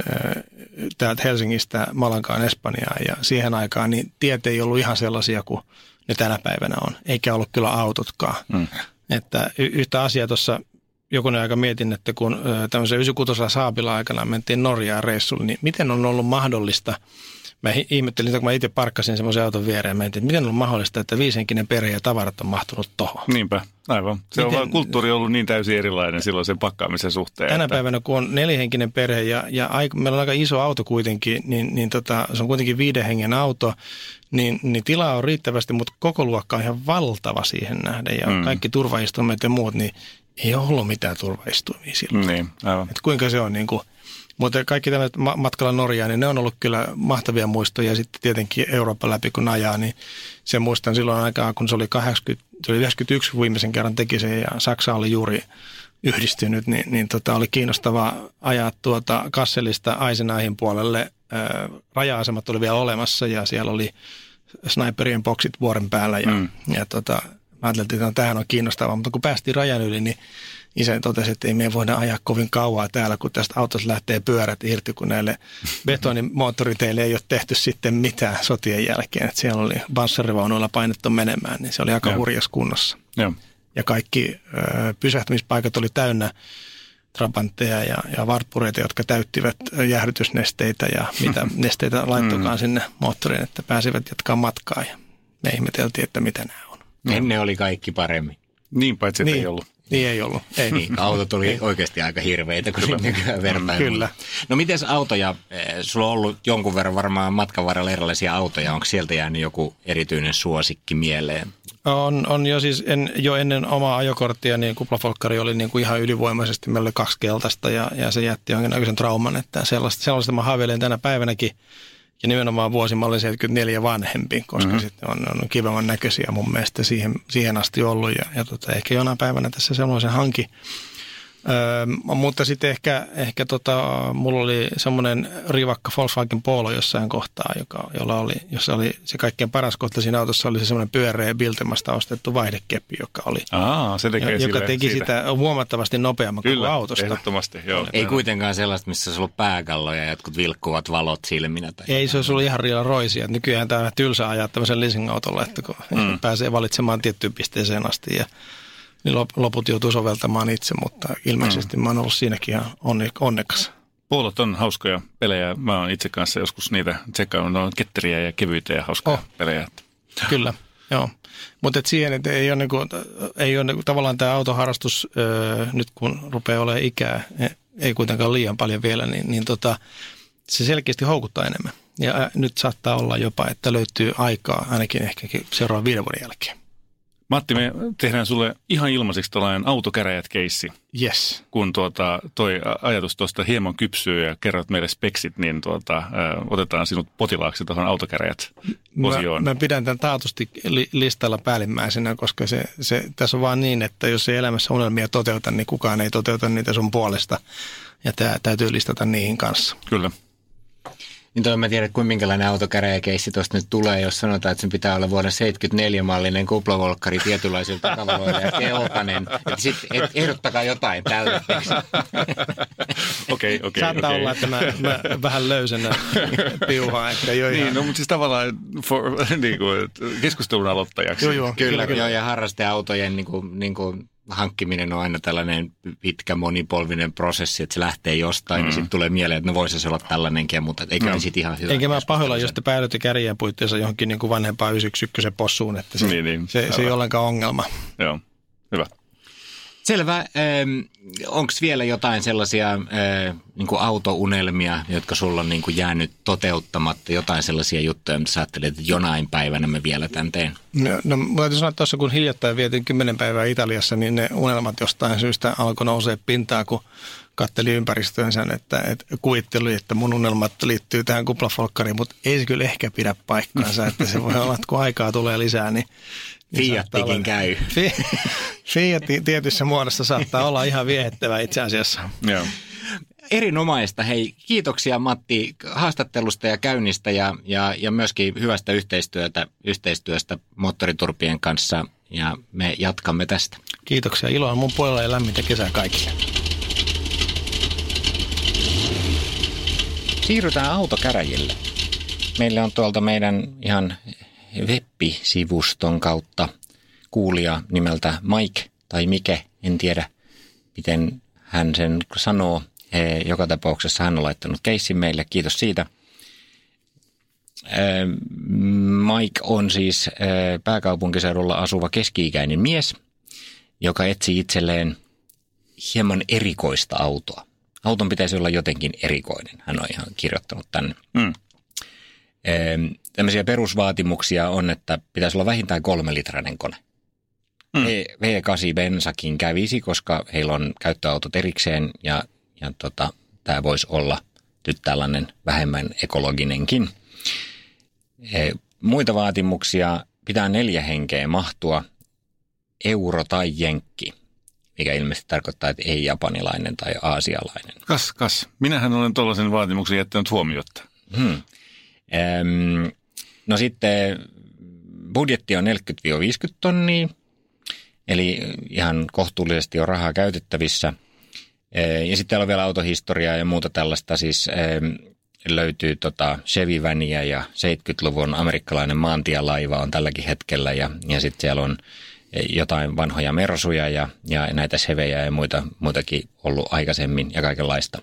täältä Helsingistä Malankaan Espanjaan ja siihen aikaan, niin tiet ei ollut ihan sellaisia kuin ne tänä päivänä on, eikä ollut kyllä autotkaan. Mm. Että y- yhtä asiaa tuossa jokunen aika mietin, että kun tämmöisen 96 Saabilla aikana mentiin Norjaan reissulle, niin miten on ollut mahdollista – mä ihmettelin, kun mä itse parkkasin semmoisen auton viereen, mä että miten on mahdollista, että viisenkinen perhe ja tavarat on mahtunut tuohon. Niinpä, aivan. Se miten, on vaan kulttuuri ollut niin täysin erilainen silloin sen pakkaamisen suhteen. Tänä että... päivänä, kun on nelihenkinen perhe ja, ja aika, meillä on aika iso auto kuitenkin, niin, niin tota, se on kuitenkin viiden hengen auto, niin, niin tilaa on riittävästi, mutta koko luokka on ihan valtava siihen nähden ja mm. kaikki turvaistumet ja muut, niin ei ollut mitään turvaistumia silloin. Niin, aivan. Et kuinka se on niin kuin, mutta kaikki tämmöiset matkalla Norjaan, niin ne on ollut kyllä mahtavia muistoja. Ja sitten tietenkin Euroopan läpi kun ajaa, niin se muistan silloin aikaa, kun se oli 80, se oli 91 viimeisen kerran teki sen ja Saksa oli juuri yhdistynyt, niin, niin tota, oli kiinnostavaa ajaa tuota Kasselista Aisenaihin puolelle. Ää, raja-asemat oli vielä olemassa ja siellä oli sniperien boksit vuoren päällä ja, mm. ja tota, mä ajattelin, että no, tämähän on kiinnostavaa, mutta kun päästiin rajan yli, niin isä totesi, että ei me voida ajaa kovin kauaa täällä, kun tästä autosta lähtee pyörät irti, kun näille betonimoottoriteille ei ole tehty sitten mitään sotien jälkeen. Että siellä oli banssarivaunuilla painettu menemään, niin se oli aika hurjas kunnossa. Ja, ja kaikki ö, pysähtymispaikat oli täynnä trabantteja ja, ja varppureita, jotka täyttivät jäähdytysnesteitä ja mitä nesteitä laittokaan mm. sinne moottoriin, että pääsivät jatkaa matkaa. Ja me ihmeteltiin, että mitä nämä on. Ne oli kaikki paremmin. Niin, paitsi että niin. ei ollut. Niin ei ollut. Ei. Niin, autot oli oikeasti aika hirveitä, kun nykyään vertaan. Kyllä. No miten autoja, eh, sulla on ollut jonkun verran varmaan matkan varrella erilaisia autoja, onko sieltä jäänyt joku erityinen suosikki mieleen? On, on jo siis en, jo ennen omaa ajokorttia, niin kuplafolkkari oli niin kuin ihan ylivoimaisesti, meillä oli kaksi keltaista ja, ja se jätti jonkinnäköisen trauman, että sellaista, sellaista mä haaveilen tänä päivänäkin – ja nimenomaan vuosimalli 74 vanhempi, koska mm-hmm. sitten on, on kivemman näköisiä mun mielestä siihen, siihen asti ollut. Ja, ja tota, ehkä jonain päivänä tässä sellaisen hanki. Öö, mutta sitten ehkä, ehkä tota, mulla oli semmoinen rivakka Volkswagen Polo jossain kohtaa, joka, jolla oli, jossa oli se kaikkein paras kohta siinä autossa oli se semmoinen pyöreä Biltemasta ostettu vaihdekeppi, joka oli. Aa, se tekee joka sille, teki siitä. sitä huomattavasti nopeammin kuin autosta. ehdottomasti, joo. Ei kuitenkaan sellaista, missä sulla on pääkallo ja jotkut vilkkuvat valot silminä. Tai Ei, se olisi ollut ihan riila roisia. Nykyään tämä tylsä ajaa tämmöisen leasing-autolla, että kun mm. pääsee valitsemaan tiettyyn pisteeseen asti ja niin loput joutuu soveltamaan itse, mutta ilmeisesti mm. mä oon ollut siinäkin ihan onnekas. Poolot on hauskoja pelejä. Mä oon itse kanssa joskus niitä tsekannut. Ne on ketteriä ja kevyitä ja hauskoja oh. pelejä. Kyllä, joo. Mutta siihen, että ei ole, niinku, ei ole niinku, tavallaan tämä autoharrastus, öö, nyt kun rupeaa olemaan ikää, e, ei kuitenkaan liian paljon vielä, niin, niin tota, se selkeästi houkuttaa enemmän. Ja nyt saattaa olla jopa, että löytyy aikaa ainakin ehkä seuraavan viiden vuoden jälkeen. Matti, me tehdään sulle ihan ilmaiseksi tällainen autokäräjät-keissi. Yes. Kun tuota, toi ajatus tuosta hieman kypsyy ja kerrot meille speksit, niin tuota, äh, otetaan sinut potilaaksi tuohon autokäräjät-osioon. Mä, mä pidän tämän taatusti li- listalla päällimmäisenä, koska se, se, tässä on vaan niin, että jos ei elämässä unelmia toteuta, niin kukaan ei toteuta niitä sun puolesta. Ja tämä täytyy listata niihin kanssa. Kyllä. Niin toi mä tiedän, kuin minkälainen autokäräjäkeissi tuosta nyt tulee, jos sanotaan, että sen pitää olla vuoden 74-mallinen kuplavolkkari tietynlaisilta takavaloilla ja keltainen. Sitten et, ehdottakaa jotain tälle. Okei, okei. Saattaa okay. olla, että mä, mä vähän löysennä piuhaa. Että jo niin, no mutta siis tavallaan for, niin kuin, keskustelun aloittajaksi. Joo, joo, kyllä, kyllä, kyllä. Joo, ja harrasteautojen niin kuin, niin kuin hankkiminen on aina tällainen pitkä monipolvinen prosessi, että se lähtee jostain mm. ja sitten tulee mieleen, että no voisi se olla tällainenkin, mutta eikö no. sitten ihan hyvä. Eikä mä pahoilla, jos te päädytte kärjen puitteissa johonkin niin kuin vanhempaan 91 possuun, että se, niin, niin. se, se ei ole ollenkaan ongelma. Joo, hyvä. Selvä. Onko vielä jotain sellaisia niin autounelmia, jotka sulla on niin kuin jäänyt toteuttamatta? Jotain sellaisia juttuja, mitä sä ajattelet, että jonain päivänä mä vielä tämän teen? No, no täytyy sanoa, että tuossa kun hiljattain vietin kymmenen päivää Italiassa, niin ne unelmat jostain syystä alkoi nousee pintaan, kun katteli ympäristöönsä, että, että kuvitteli, että mun unelmat liittyy tähän kuplafolkkariin, mutta ei se kyllä ehkä pidä paikkaansa, että se voi olla, että kun aikaa tulee lisää, niin Fiattikin käy. Fiat tietyssä muodossa saattaa olla ihan viehettävä itse asiassa. Joo. Erinomaista. Hei, kiitoksia Matti haastattelusta ja käynnistä ja, ja, ja myöskin hyvästä yhteistyötä, yhteistyöstä moottoriturpien kanssa ja me jatkamme tästä. Kiitoksia. Iloa mun puolella ja lämmintä kesää kaikille. Siirrytään autokäräjille. Meillä on tuolta meidän ihan web-sivuston kautta kuulija nimeltä Mike tai Mike, en tiedä miten hän sen sanoo. Joka tapauksessa hän on laittanut keissin meille, kiitos siitä. Mike on siis pääkaupunkiseudulla asuva keski-ikäinen mies, joka etsii itselleen hieman erikoista autoa. Auton pitäisi olla jotenkin erikoinen, hän on ihan kirjoittanut tänne. Mm tämmöisiä perusvaatimuksia on, että pitäisi olla vähintään kolme litrainen kone. Mm. V8 bensakin kävisi, koska heillä on käyttöautot erikseen ja, ja tota, tämä voisi olla nyt tällainen vähemmän ekologinenkin. E, muita vaatimuksia pitää neljä henkeä mahtua, euro tai jenkki, mikä ilmeisesti tarkoittaa, että ei japanilainen tai aasialainen. Kas, kas. Minähän olen tuollaisen vaatimuksen jättänyt huomiotta. Hmm. No sitten budjetti on 40-50 tonnia, eli ihan kohtuullisesti on rahaa käytettävissä. Ja sitten täällä on vielä autohistoriaa ja muuta tällaista, siis löytyy tota Chevy Vania ja 70-luvun amerikkalainen maantielaiva on tälläkin hetkellä ja, ja sitten siellä on jotain vanhoja mersuja ja, ja näitä sevejä ja muita, muitakin ollut aikaisemmin ja kaikenlaista.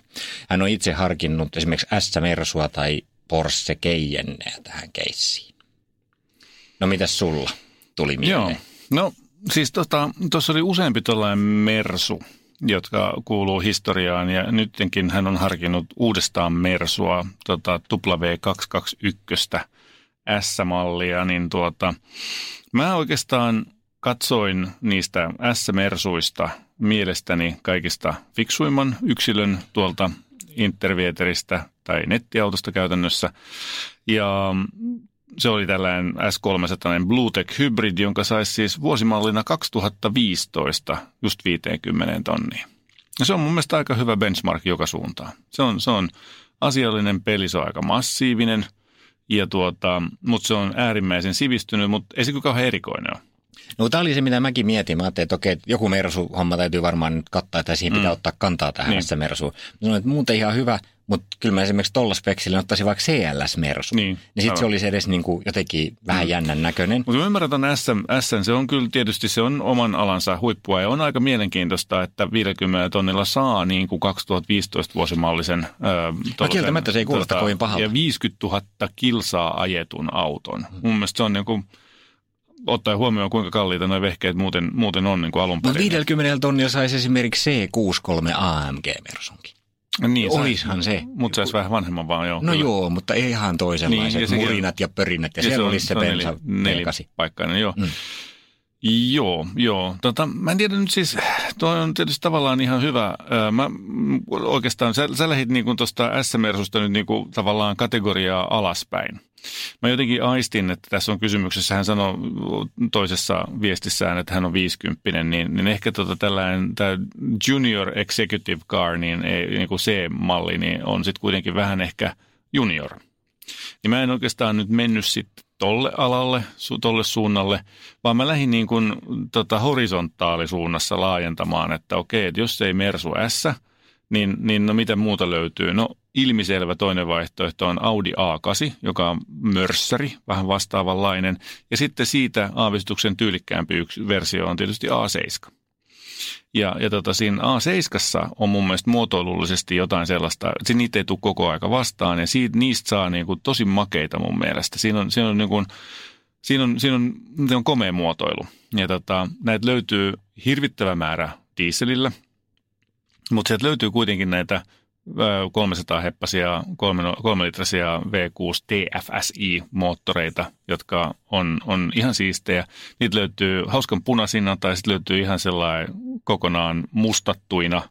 Hän on itse harkinnut esimerkiksi S-mersua tai Porsche Cayenneä tähän keissiin. No mitäs sulla tuli mieleen? Joo, no siis tuossa tota, oli useampi tällainen Mersu, jotka kuuluu historiaan ja nytkin hän on harkinnut uudestaan Mersua, tota, W221 S-mallia, niin tuota, mä oikeastaan katsoin niistä S-mersuista mielestäni kaikista fiksuimman yksilön tuolta Intervieteristä tai nettiautosta käytännössä. Ja se oli tällainen S300 Bluetech Hybrid, jonka saisi siis vuosimallina 2015 just 50 tonnia. Ja se on mun mielestä aika hyvä benchmark joka suuntaan. Se on, se on asiallinen peli, se on aika massiivinen, ja tuota, mutta se on äärimmäisen sivistynyt, mutta ei se kyllä kauhean erikoinen ole. No tämä oli se, mitä mäkin mietin. Mä ajattelin, että okei, joku Mersu-homma täytyy varmaan nyt kattaa, että siihen pitää mm. ottaa kantaa tähän niin. Mersuun. Mä sanoin, että muuten ihan hyvä, Mutta kyllä mä esimerkiksi tuolla speksillä ottaisin vaikka CLS-mersu. Niin, niin sitten se olisi edes niin kuin jotenkin vähän Mm. jännän näköinen. Mutta mä ymmärrän ton SM, SM, se on kyllä tietysti se on oman alansa huippua ja on aika mielenkiintoista, että 50 tonnilla saa niin kuin 2015 vuosimallisen. Ö, tollasen, kieltämättä se ei kuulosta kovin pahalta. Ja 50 000 kilsaa ajetun auton. Mun mielestä se on niin kuin, ottaen huomioon kuinka kalliita nuo vehkeet muuten, muuten on niin kuin alun Mutta perin. 50 tonnilla saisi esimerkiksi C63 AMG-mersunkin. Niin, Olishan se. Mutta se olisi vähän vanhemman vaan, joo. No kyllä. joo, mutta ei ihan toisenlaiset Niin, ja murinat ja pörinnät. Ja, Ja siellä olisi se on bensa neli, V8. paikkainen, joo. Mm. Joo, joo. Tota, mä en tiedä nyt siis, toi on tietysti tavallaan ihan hyvä. Mä oikeastaan, sä, sä lähdit niin tuosta S-mersusta nyt niin kuin tavallaan kategoriaa alaspäin. Mä jotenkin aistin, että tässä on kysymyksessä, hän sanoi toisessa viestissään, että hän on 50, niin, niin ehkä tota tällainen tämä junior executive car, niin, ei, niin kuin C-malli, niin on sitten kuitenkin vähän ehkä junior. Niin mä en oikeastaan nyt mennyt sitten tolle alalle, su, tolle suunnalle, vaan mä lähdin niin kuin tota horisontaalisuunnassa laajentamaan, että okei, että jos ei Mersu S, niin, niin no mitä muuta löytyy? No ilmiselvä toinen vaihtoehto on Audi A8, joka on mörssäri, vähän vastaavanlainen. Ja sitten siitä aavistuksen tyylikkäämpi yksi versio on tietysti A7. Ja, ja tota, siinä A7 on mun mielestä muotoilullisesti jotain sellaista, että niitä ei tule koko aika vastaan ja siitä, niistä saa niin kuin tosi makeita mun mielestä. Siinä on, siinä on, niin kuin, siinä on, siinä on, se on komea muotoilu. Ja tota, näitä löytyy hirvittävä määrä dieselillä, mutta sieltä löytyy kuitenkin näitä 300 heppasia, 3, 3 litrasia V6 TFSI-moottoreita, jotka on, on ihan siistejä. Niitä löytyy hauskan punaisina tai sitten löytyy ihan sellainen kokonaan mustattuina,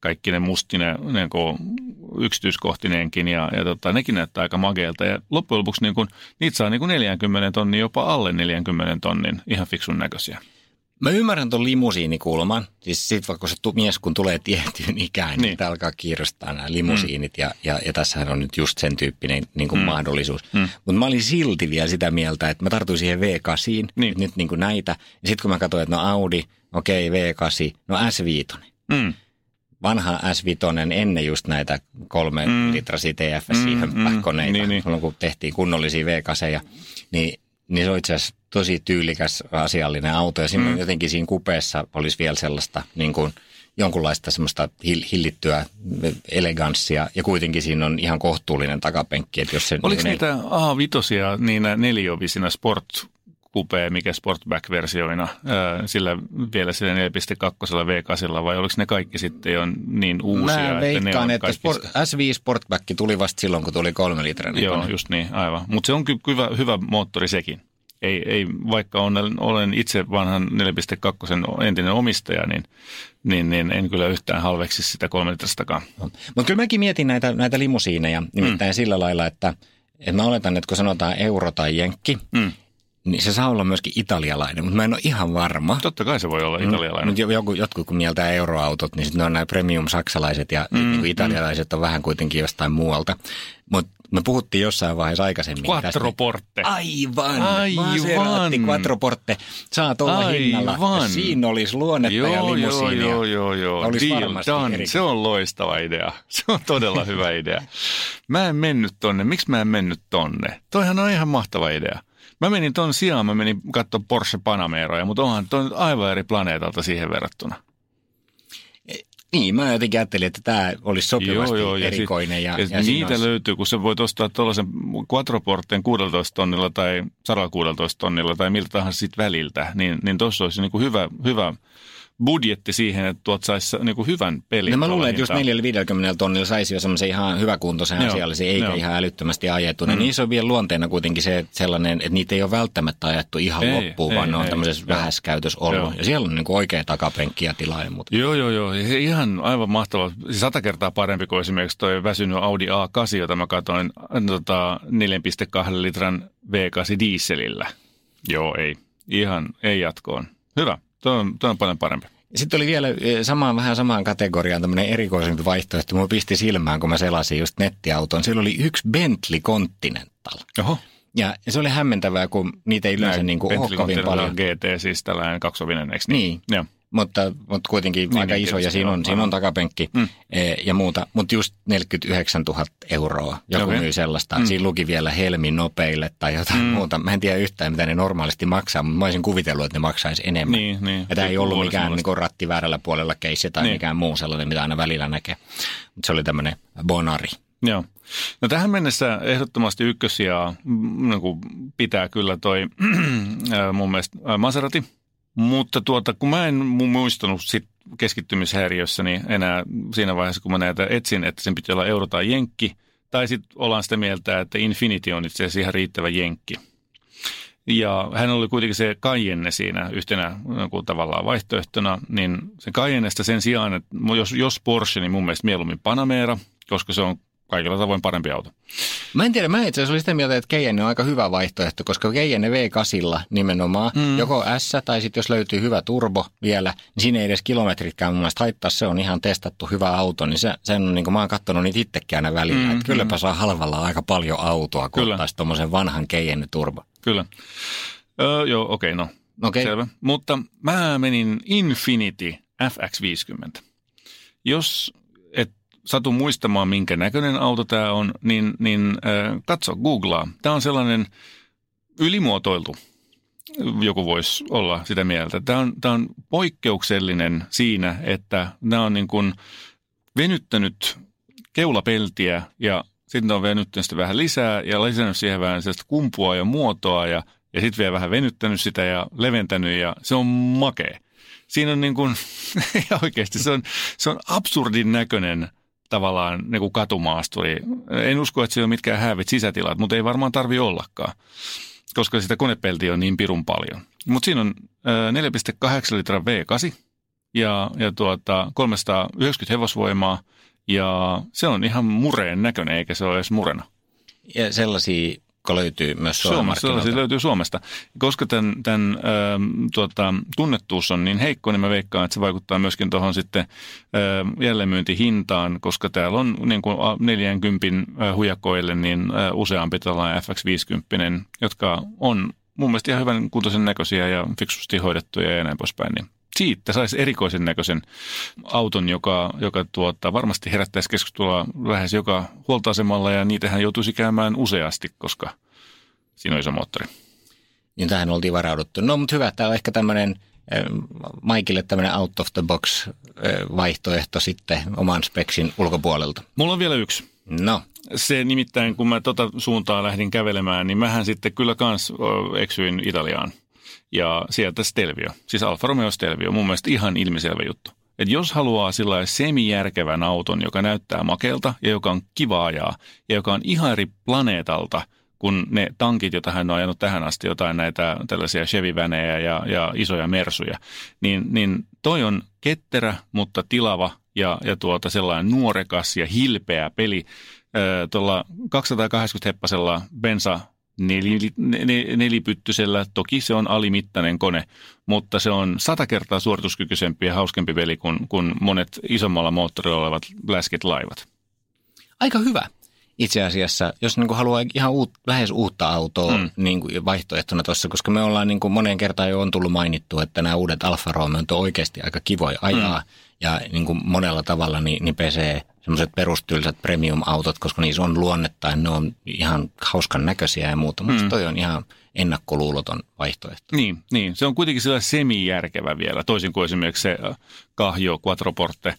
kaikki ne mustine niin kuin yksityiskohtineenkin ja, ja tota, nekin näyttää aika mageilta. Ja loppujen lopuksi niin kun, niitä saa niin kuin 40 tonnin, jopa alle 40 tonnin ihan fiksun näköisiä. Mä ymmärrän tuon limusiinikulman. Siis sit vaikka se tu- mies kun tulee tiettyyn ikään, niin, Niin. alkaa kiinnostaa nämä limusiinit. Mm. Ja, ja, ja tässähän on nyt just sen tyyppinen niin kuin mm. mahdollisuus. Mm. Mutta mä olin silti vielä sitä mieltä, että mä tartuin siihen V8, Niin. nyt niin kuin näitä. Ja sitten kun mä katsoin, että no Audi, okei okay, V8, no S5. Mm. Vanha S5 ennen just näitä kolme Mm. litrasia TFSI-hömppäkoneita, Mm, mm, niin. niin. kun tehtiin kunnollisia V8, niin, niin se on itse asiassa tosi tyylikäs asiallinen auto. Ja siinä Mm. jotenkin siinä kupeessa olisi vielä sellaista niin kuin jonkunlaista semmoista hill- hillittyä eleganssia. Ja kuitenkin siinä on ihan kohtuullinen takapenkki. Että jos se, Oliko niin, niitä A5 niinä neliovisina sport kupea, mikä Sportback-versioina, sillä vielä sillä 4.2 V8 vai oliko ne kaikki sitten jo niin uusia, Mä että ne veikkaan, on että sport, S5 Sportback tuli vasta silloin, kun tuli kolme litrainen Joo, kone. just niin, aivan. Mutta se on kyllä hyvä, hyvä moottori sekin. Ei, ei, vaikka olen, olen itse vanhan 4.2 entinen omistaja, niin, niin, niin en kyllä yhtään halveksi sitä kolme litrastakaan. Mutta kyllä mäkin mietin näitä, näitä limusiineja, nimittäin mm. sillä lailla, että, että mä oletan, että kun sanotaan euro tai jenkki, Mm. Niin se saa olla myöskin italialainen, mutta mä en ole ihan varma. Totta kai se voi olla italialainen. Mutta joku, jotkut kun mieltää euroautot, niin sitten ne on nämä premium-saksalaiset ja mm, niin italialaiset on vähän kuitenkin jostain muualta. Mutta me puhuttiin jossain vaiheessa aikaisemmin. Quattroporte. Aivan. Aivan. Maserati Quattroporte saa tuolla Aivan. hinnalla. Ja siinä olisi luonnetta ja Joo, joo, limusiinia. joo, joo, joo. Olisi Deal varmasti done. Se on loistava idea. Se on todella hyvä idea. Mä en mennyt tonne. Miksi mä en mennyt tonne? Toihan on ihan mahtava idea. Mä menin ton sijaan, mä menin katsoa Porsche Panameroja, mutta onhan toi nyt aivan eri planeetalta siihen verrattuna. Niin, mä jotenkin ajattelin, että tämä olisi sopivasti ja erikoinen. Ja, ja, ja, ja niitä olisi- löytyy, kun sä voit ostaa tuollaisen Quattroporten 16 tonnilla tai 116 tonnilla tai miltä tahansa sit väliltä, niin, niin tuossa olisi niinku hyvä, hyvä budjetti siihen, että tuot saisi niinku hyvän pelin. No mä luulen, että just hintaan. 450 tonnilla saisi jo semmoisen ihan hyväkuntoisen Joo, asiallisen, eikä joo. ihan älyttömästi ajettu. Mm. Niissä on vielä luonteena kuitenkin se että sellainen, että niitä ei ole välttämättä ajettu ihan Ei, loppuun, ei, vaan ne on ei. tämmöisessä Joo. vähäiskäytössä ollut. Joo. Ja siellä on niin kuin oikea takapenkki ja tilaaja. Mutta Joo, joo, joo. Se Ihan aivan mahtava. Siis Sata kertaa parempi kuin esimerkiksi toi väsynyt Audi A8, jota mä katsoin tota, 4,2 litran V8 dieselillä. Joo, ei. Ihan, ei jatkoon. Hyvä. Tuo on, toi on paljon parempi. Sitten oli vielä eh, samaan, vähän samaan kategoriaan tämmöinen erikoisempi vaihtoehto. Mua pisti silmään, kun mä selasin just nettiauton. Siellä oli yksi Bentley Continental. Oho. Ja se oli hämmentävää, kun niitä ei yleensä niin kuin ole kovin paljon. GT, siis tällainen kaksovinen, eikö Niin. Joo. Mutta, mutta kuitenkin niin, aika niin, iso ja siinä on, siinä on takapenkki mm. E, ja muuta. Mutta just 49 000 euroa joku okay. myy sellaista. Mm. Siinä luki vielä Helmi nopeille tai jotain mm. muuta. Mä en tiedä yhtään, mitä ne normaalisti maksaa, mutta mä olisin kuvitellut, että ne maksaisi enemmän. Niin, niin. Ja tämä ei ollut mikään niin ratti väärällä puolella keissi tai niin. mikään muu sellainen, mitä aina välillä näkee. Mutta se oli tämmöinen bonari. Joo. No tähän mennessä ehdottomasti ykkösiä mm, niin pitää kyllä toi mun mielestä Maserati – mutta tuota, kun mä en muistanut sit niin enää siinä vaiheessa, kun mä näitä etsin, että sen pitää olla euro tai jenkki, tai sitten ollaan sitä mieltä, että Infinity on itse asiassa ihan riittävä jenkki. Ja hän oli kuitenkin se Cayenne siinä yhtenä niin tavallaan vaihtoehtona, niin se Cayennesta sen sijaan, että jos, jos Porsche, niin mun mielestä mieluummin Panamera, koska se on kaikilla tavoin parempi auto. Mä en tiedä, mä itse asiassa olin sitä mieltä, että Cayenne on aika hyvä vaihtoehto, koska Cayenne V8 nimenomaan, mm. joko S tai sitten jos löytyy hyvä turbo vielä, niin siinä ei edes kilometritkään mun mielestä haittaa, se on ihan testattu hyvä auto, niin se, sen on niin kuin mä oon katsonut niitä itsekin aina välillä, mm, että kylläpä mm. saa halvalla aika paljon autoa, kun ottaisi tuommoisen vanhan Cayenne turbo. Kyllä. Öö, joo, okei, okay, no. Okay. Selvä. Mutta mä menin Infinity FX50. Jos satu muistamaan, minkä näköinen auto tämä on, niin, niin äh, katso, googlaa. Tämä on sellainen ylimuotoiltu, joku voisi olla sitä mieltä. Tämä on, tämä on poikkeuksellinen siinä, että nämä on niin kuin venyttänyt keulapeltiä ja sitten on venyttänyt sitä vähän lisää ja lisännyt siihen vähän kumpua ja muotoa ja, ja sitten vielä vähän venyttänyt sitä ja leventänyt ja se on makea. Siinä on niin kuin, oikeasti se on, se on absurdin näköinen tavallaan niin kuin katumaasturi. En usko, että se on mitkään häävit sisätilat, mutta ei varmaan tarvi ollakaan, koska sitä konepeltiä on niin pirun paljon. Mutta siinä on 4,8 litran V8 ja, ja tuota, 390 hevosvoimaa ja se on ihan mureen näköinen, eikä se ole edes murena. Ja sellaisia jotka löytyy myös Suomesta. Se löytyy Suomesta. Koska tämän, tämän äh, tuota, tunnettuus on niin heikko, niin mä veikkaan, että se vaikuttaa myöskin tuohon sitten äh, jälleenmyyntihintaan, koska täällä on niin kuin 40 äh, hujakoille niin äh, useampi tällainen FX50, jotka on mun mielestä ihan hyvän kuntoisen näköisiä ja fiksusti hoidettuja ja näin poispäin. Niin siitä saisi erikoisen näköisen auton, joka, joka tuota, varmasti herättäisi keskustelua lähes joka huoltoasemalla ja niitähän joutuisi käymään useasti, koska siinä on iso moottori. Niin tähän oltiin varauduttu. No mutta hyvä, tämä on ehkä tämmöinen eh, Maikille tämmöinen out of the box eh, vaihtoehto sitten oman speksin ulkopuolelta. Mulla on vielä yksi. No. Se nimittäin, kun mä tota suuntaan lähdin kävelemään, niin mähän sitten kyllä kans eksyin Italiaan – ja sieltä Stelvio, siis Alfa Romeo Stelvio, mun mielestä ihan ilmiselvä juttu. Että jos haluaa sillä semijärkevän auton, joka näyttää makelta ja joka on kiva ajaa ja joka on ihan eri planeetalta kuin ne tankit, joita hän on ajanut tähän asti, jotain näitä tällaisia chevy ja, ja isoja mersuja, niin, niin toi on ketterä, mutta tilava ja, ja tuota sellainen nuorekas ja hilpeä peli. tuolla 280 heppasella bensa nelipyttysellä. Toki se on alimittainen kone, mutta se on sata kertaa suorituskykyisempi ja hauskempi veli kuin, kuin monet isommalla moottorilla olevat läsket laivat. Aika hyvä. Itse asiassa, jos niin kuin haluaa ihan uut, lähes uutta autoa mm. niin kuin vaihtoehtona tuossa, koska me ollaan niin kuin moneen kertaan jo on tullut mainittu, että nämä uudet Alfa Romeo on oikeasti aika kivoja ajaa. Mm. Ja niin kuin monella tavalla niin, niin pesee semmoiset perustyyliset premium-autot, koska niissä on luonnetta ja ne on ihan hauskan näköisiä ja muuta. Mutta mm. toi on ihan ennakkoluuloton vaihtoehto. Niin, niin, se on kuitenkin sellainen semi-järkevä vielä, toisin kuin esimerkiksi se Kahjo äh, Quattroporte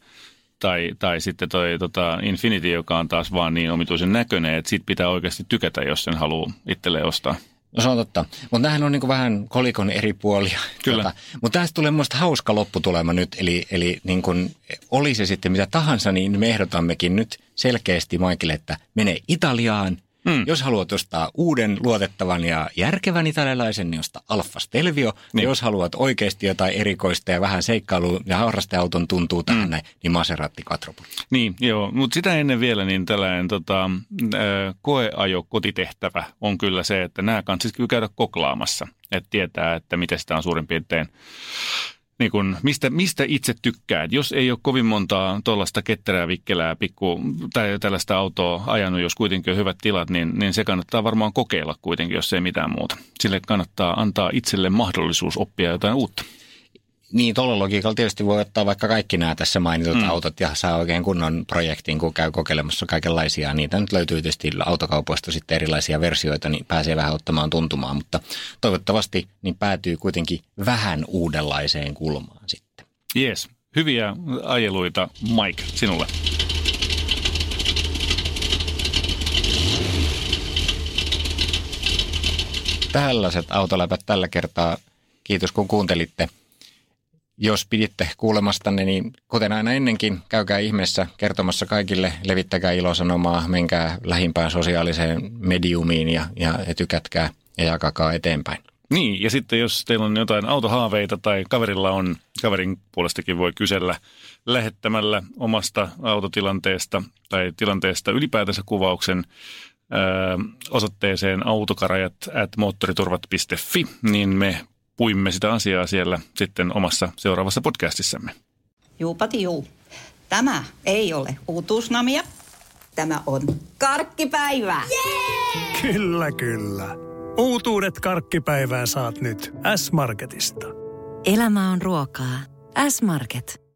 tai, tai sitten toi tota Infinity, joka on taas vaan niin omituisen näköinen, että siitä pitää oikeasti tykätä, jos sen haluaa itselleen ostaa. No se on totta. Mutta nämähän on niinku vähän kolikon eri puolia. Kyllä. Tota, mutta tästä tulee minusta hauska lopputulema nyt. Eli, eli niin kun, oli se sitten mitä tahansa, niin me ehdotammekin nyt selkeästi Maikille, että mene Italiaan, Mm. Jos haluat ostaa uuden, luotettavan ja järkevän italialaisen, niin osta Alfa Stelvio. Niin. jos haluat oikeasti jotain erikoista ja vähän seikkailu- ja harrasteauton tuntuu tähän mm. näin, niin Maserati Quattroporte. Niin, joo. Mutta sitä ennen vielä niin tällainen tota, koeajo kotitehtävä on kyllä se, että nämä kanssa käydä koklaamassa. Että tietää, että miten sitä on suurin piirtein niin kun, mistä, mistä itse tykkää. Jos ei ole kovin montaa tuollaista ketterää, vikkelää, pikku, tai tällaista autoa ajanut, jos kuitenkin on hyvät tilat, niin, niin se kannattaa varmaan kokeilla kuitenkin, jos ei mitään muuta. Sille kannattaa antaa itselle mahdollisuus oppia jotain uutta. Niin, tuolla logiikalla tietysti voi ottaa vaikka kaikki nämä tässä mainitut mm. autot ja saa oikein kunnon projektin, kun käy kokeilemassa kaikenlaisia. Niitä nyt löytyy tietysti autokaupoista sitten erilaisia versioita, niin pääsee vähän ottamaan tuntumaan, mutta toivottavasti niin päätyy kuitenkin vähän uudenlaiseen kulmaan sitten. Jees, hyviä ajeluita Mike sinulle. Tällaiset autoläpät tällä kertaa. Kiitos kun kuuntelitte. Jos piditte kuulemastanne, niin kuten aina ennenkin, käykää ihmeessä kertomassa kaikille, levittäkää ilosanomaa, menkää lähimpään sosiaaliseen mediumiin ja, ja tykätkää ja jakakaa eteenpäin. Niin, ja sitten jos teillä on jotain autohaaveita tai kaverilla on, kaverin puolestakin voi kysellä lähettämällä omasta autotilanteesta tai tilanteesta ylipäätänsä kuvauksen ö, osoitteeseen autokarajat at moottoriturvat.fi, niin me puimme sitä asiaa siellä sitten omassa seuraavassa podcastissamme. Juupati juu. Tämä ei ole uutuusnamia. Tämä on karkkipäivää. Yeah! Kyllä, kyllä. Uutuudet karkkipäivään saat nyt S-Marketista. Elämä on ruokaa. S-Market.